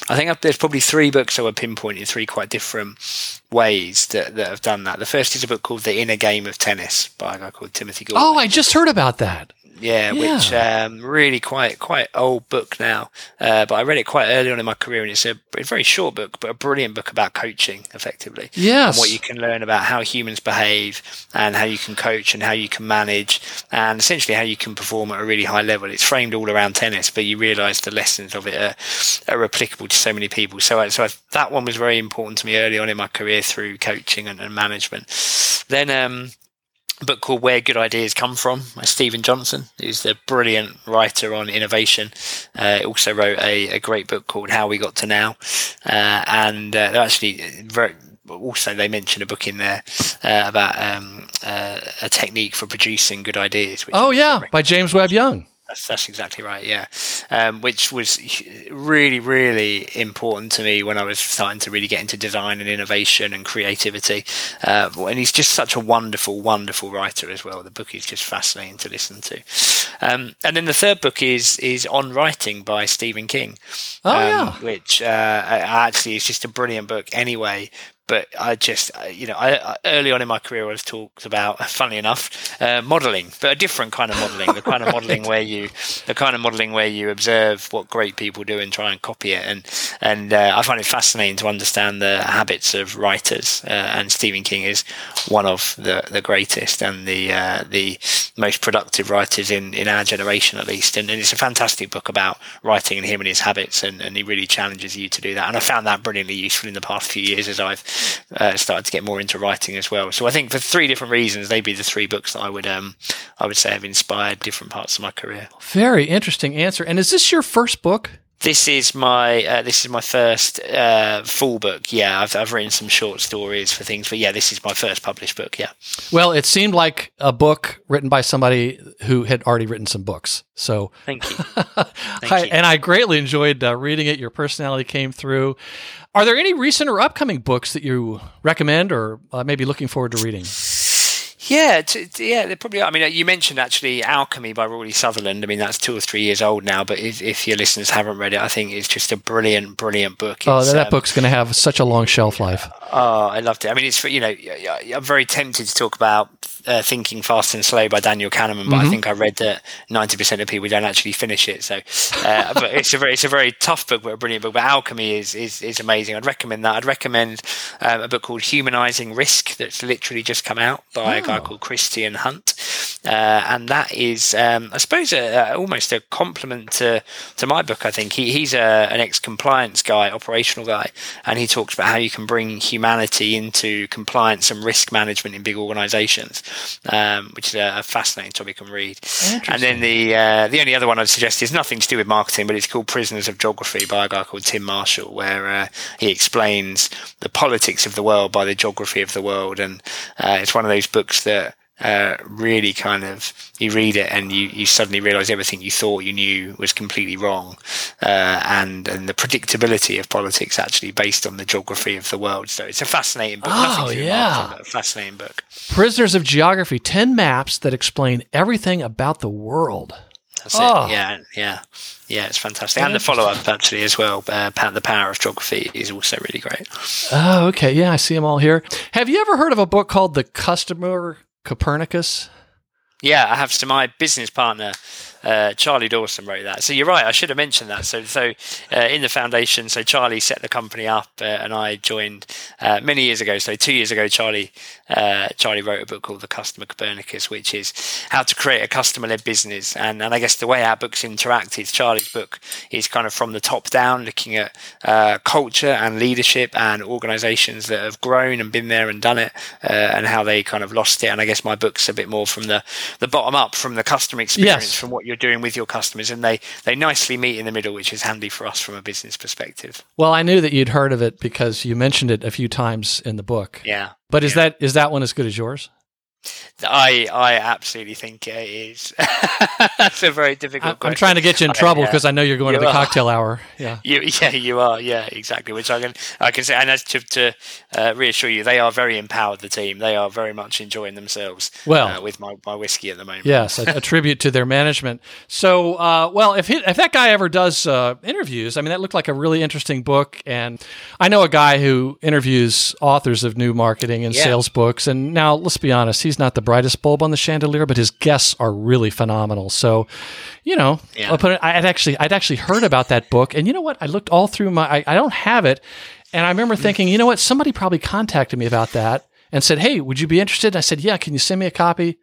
I think there's probably three books that were pinpoint in three quite different ways that, that have done that. The first is a book called The Inner Game of Tennis by a guy called Timothy Gordon. Oh, I just heard about that. Yeah, which um, really quite quite old book now. Uh, but I read it quite early on in my career, and it's a, a very short book, but a brilliant book about coaching, effectively. Yes. and what you can learn about how humans behave, and how you can coach, and how you can manage, and essentially how you can perform at a really high level. It's framed all around tennis, but you realise the lessons of it are, are applicable to so many people. So, I, so I, that one was very important to me early on in my career through coaching and, and management. Then. Um, book called Where Good Ideas Come From by Steven Johnson, who's the brilliant writer on innovation. Uh, also wrote a, a, great book called How We Got to Now. Uh, and uh, actually, very, also they mention a book in there uh, about um, uh, a technique for producing good ideas. oh, yeah, by James Webb Young. That's, that's exactly right. Yeah, um, which was really, really important to me when I was starting to really get into design and innovation and creativity. Uh, and he's just such a wonderful, wonderful writer as well. The book is just fascinating to listen to. Um, and then the third book is is on writing by Stephen King. Oh um, yeah, which uh, actually is just a brilliant book anyway but I just, you know, I, I, early on in my career, I was talked about, [LAUGHS] funnily enough, uh, modelling, but a different kind of modelling, the kind of modelling where you, [LAUGHS] the kind of modelling where you observe what great people do and try and copy it, and and uh, I find it fascinating to understand the habits of writers, uh, and Stephen King is one of the, the greatest and the uh, the most productive writers in, in our generation, at least, and, and, it's a fantastic book about writing and him and his habits, and, and he really challenges you to do that, and I found that brilliantly useful in the past few years as I've uh, started to get more into writing as well. So I think for three different reasons, they'd be the three books that I would um, I would say have inspired different parts of my career. Very interesting answer. And is this your first book? This is my uh, this is my first uh, full book. Yeah, I've I've written some short stories for things, but yeah, this is my first published book. Yeah. Well, it seemed like a book written by somebody who had already written some books. So thank you. [LAUGHS] Thank I, you. And I greatly enjoyed uh, reading it. Your personality came through. Are there any recent or upcoming books that you recommend, or uh, maybe looking forward to reading? Yeah, t- t- yeah, they probably. Are. I mean, you mentioned actually Alchemy by Rory Sutherland. I mean, that's two or three years old now, but if, if your listeners haven't read it, I think it's just a brilliant, brilliant book. It's, oh, that um, book's going to have such a long shelf life. Oh, I loved it. I mean, it's you know, I'm very tempted to talk about uh, Thinking Fast and Slow by Daniel Kahneman, but mm-hmm. I think I read that 90% of people don't actually finish it. So, uh, but it's a very it's a very tough book, but a brilliant book. But Alchemy is is, is amazing. I'd recommend that. I'd recommend um, a book called Humanizing Risk that's literally just come out by oh. a guy oh. called Christian Hunt. Uh, and that is, um, I suppose, a, a, almost a complement to, to my book. I think he, he's a, an ex compliance guy, operational guy, and he talks about how you can bring humanity into compliance and risk management in big organizations, um, which is a, a, fascinating topic and read. And then the uh, the only other one I'd suggest is nothing to do with marketing, but it's called Prisoners of Geography by a guy called Tim Marshall, where uh, he explains the politics of the world by the geography of the world, and uh, it's one of those books that uh, really kind of you read it and you, you suddenly realize everything you thought you knew was completely wrong uh, and and the predictability of politics actually based on the geography of the world so it's a fascinating book oh yeah a fascinating book prisoners of geography 10 maps that explain everything about the world that's oh. it yeah yeah yeah, it's fantastic. And the follow up, actually, as well. Uh, the Power of Geography is also really great. Oh, okay. Yeah, I see them all here. Have you ever heard of a book called The Customer Copernicus? Yeah, I have. So my business partner uh, Charlie Dawson wrote that. So you're right. I should have mentioned that. So so uh, in the foundation, so Charlie set the company up, uh, and I joined uh, many years ago. So two years ago, Charlie uh, Charlie wrote a book called The Customer Copernicus, which is how to create a customer-led business. And and I guess the way our books interact is Charlie's book is kind of from the top down, looking at uh, culture and leadership and organisations that have grown and been there and done it, and how they kind of lost it. And I guess my book's a bit more from the the bottom up, from the customer experience, yes. from what you're doing with your customers, and they they nicely meet in the middle, which is handy for us from a business perspective. Well, I knew that you'd heard of it because you mentioned it a few times in the book. Yeah. But is yeah. that is that one as good as yours? I I absolutely think it is. [LAUGHS] That's a very difficult. I, am trying to get you in trouble because I, yeah. I, know you're going you to the are. cocktail hour. Yeah, [LAUGHS] you, yeah, you are. Yeah, exactly. Which I can I can say, and as to, to uh, reassure you, they are very empowered. The team, they are very much enjoying themselves. Well, uh, with my, my whiskey at the moment. Yes, a, a [LAUGHS] tribute to their management. So, uh, well, if he, if that guy ever does uh, interviews, I mean, that looked like a really interesting book. And I know a guy who interviews authors of new marketing and yeah. sales books. And now, let's be honest, he's he's not the brightest bulb on the chandelier, but his guests are really phenomenal. So, you know, Yeah. I'll put it, I'd actually I'd actually heard about that book, and you know what? I looked all through my. I, I don't have it, and I remember thinking, you know what? Somebody probably contacted me about that and said, "Hey, would you be interested?" And I said, "Yeah, can you send me a copy?"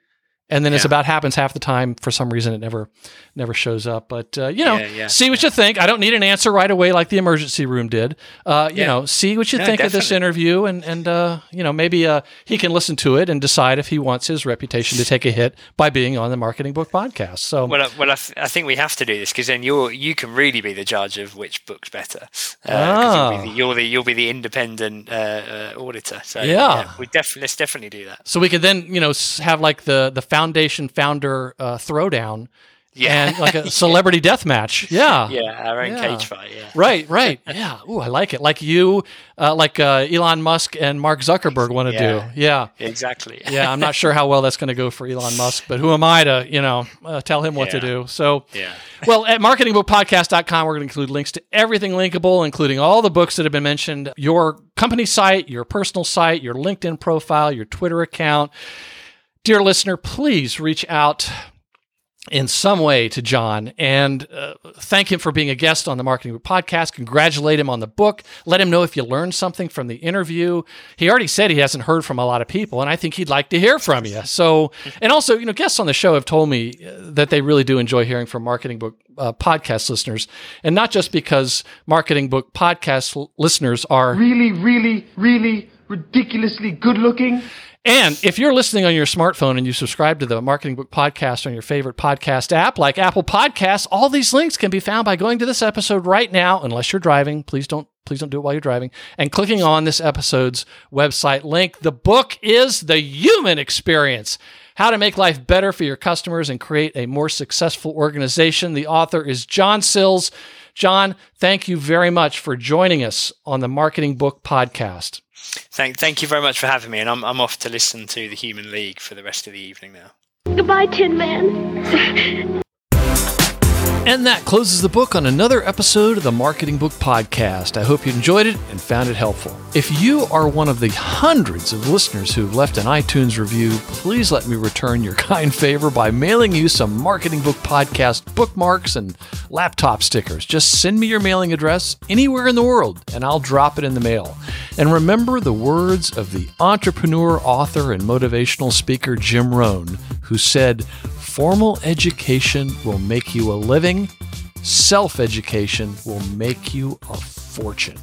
And then, Yeah. about happens half the time, for some reason, it never never shows up. But uh, you know, Yeah, yeah, see what you think. I don't need an answer right away like the emergency room did. Uh, you know, see what you think of this interview, and and uh, you know, maybe uh, he can listen to it and decide if he wants his reputation to take a hit by being on the Marketing Book Podcast. So, Well, I, well, I, th- I think we have to do this because then you're you can really be the judge of which book's better. Uh, Ah. you'll, be the, you'll the you'll be the independent uh, uh, auditor. So Yeah. we definitely let's definitely do that. so we could then you know have like the the foundation founder uh, throwdown. Yeah. And like a [LAUGHS] celebrity death match. Yeah. Yeah, our own Yeah. cage fight. Yeah, Right, [LAUGHS] right. Yeah. Ooh, I like it. Like you, uh, like uh, Elon Musk and Mark Zuckerberg want to Yeah. do. Yeah. exactly. [LAUGHS] Yeah. I'm not sure how well that's going to go for Elon Musk, but who am I to, you know, uh, tell him what to do? So, Yeah. well, at marketingbookpodcast.com, we're going to include links to everything linkable, including all the books that have been mentioned, your company site, your personal site, your LinkedIn profile, your Twitter account. Dear listener, please reach out in some way to John and uh, thank him for being a guest on the Marketing Book Podcast. Congratulate him on the book. Let him know if you learned something from the interview. He already said he hasn't heard from a lot of people, and I think he'd like to hear from you. So, and also, you know, guests on the show have told me uh, that they really do enjoy hearing from Marketing Book uh, Podcast listeners, and not just because Marketing Book Podcast l- listeners are Really, really, really ridiculously good looking. And if you're listening on your smartphone and you subscribe to the Marketing Book Podcast on your favorite podcast app like Apple Podcasts, all these links can be found by going to this episode right now, unless you're driving. Please don't please don't do it while you're driving, and clicking on this episode's website link. The book is The Human Experience. How to make life better for your customers and create a more successful organization. The author is John Sills. John, thank you very much for joining us on the Marketing Book Podcast. Thank thank you very much for having me, and I'm I'm off to listen to the Human League for the rest of the evening now. Goodbye, Tin Man. And that closes the book on another episode of the Marketing Book Podcast. I hope you enjoyed it and found it helpful. If you are one of the hundreds of listeners who've left an iTunes review, please let me return your [LAUGHS] kind favor by mailing you some Marketing Book Podcast bookmarks and laptop stickers. Just send me your mailing address anywhere in the world and I'll drop it in the mail. And remember the words of the entrepreneur, author, and motivational speaker Jim Rohn, who said, Formal education will make you a living, self education will make you a fortune.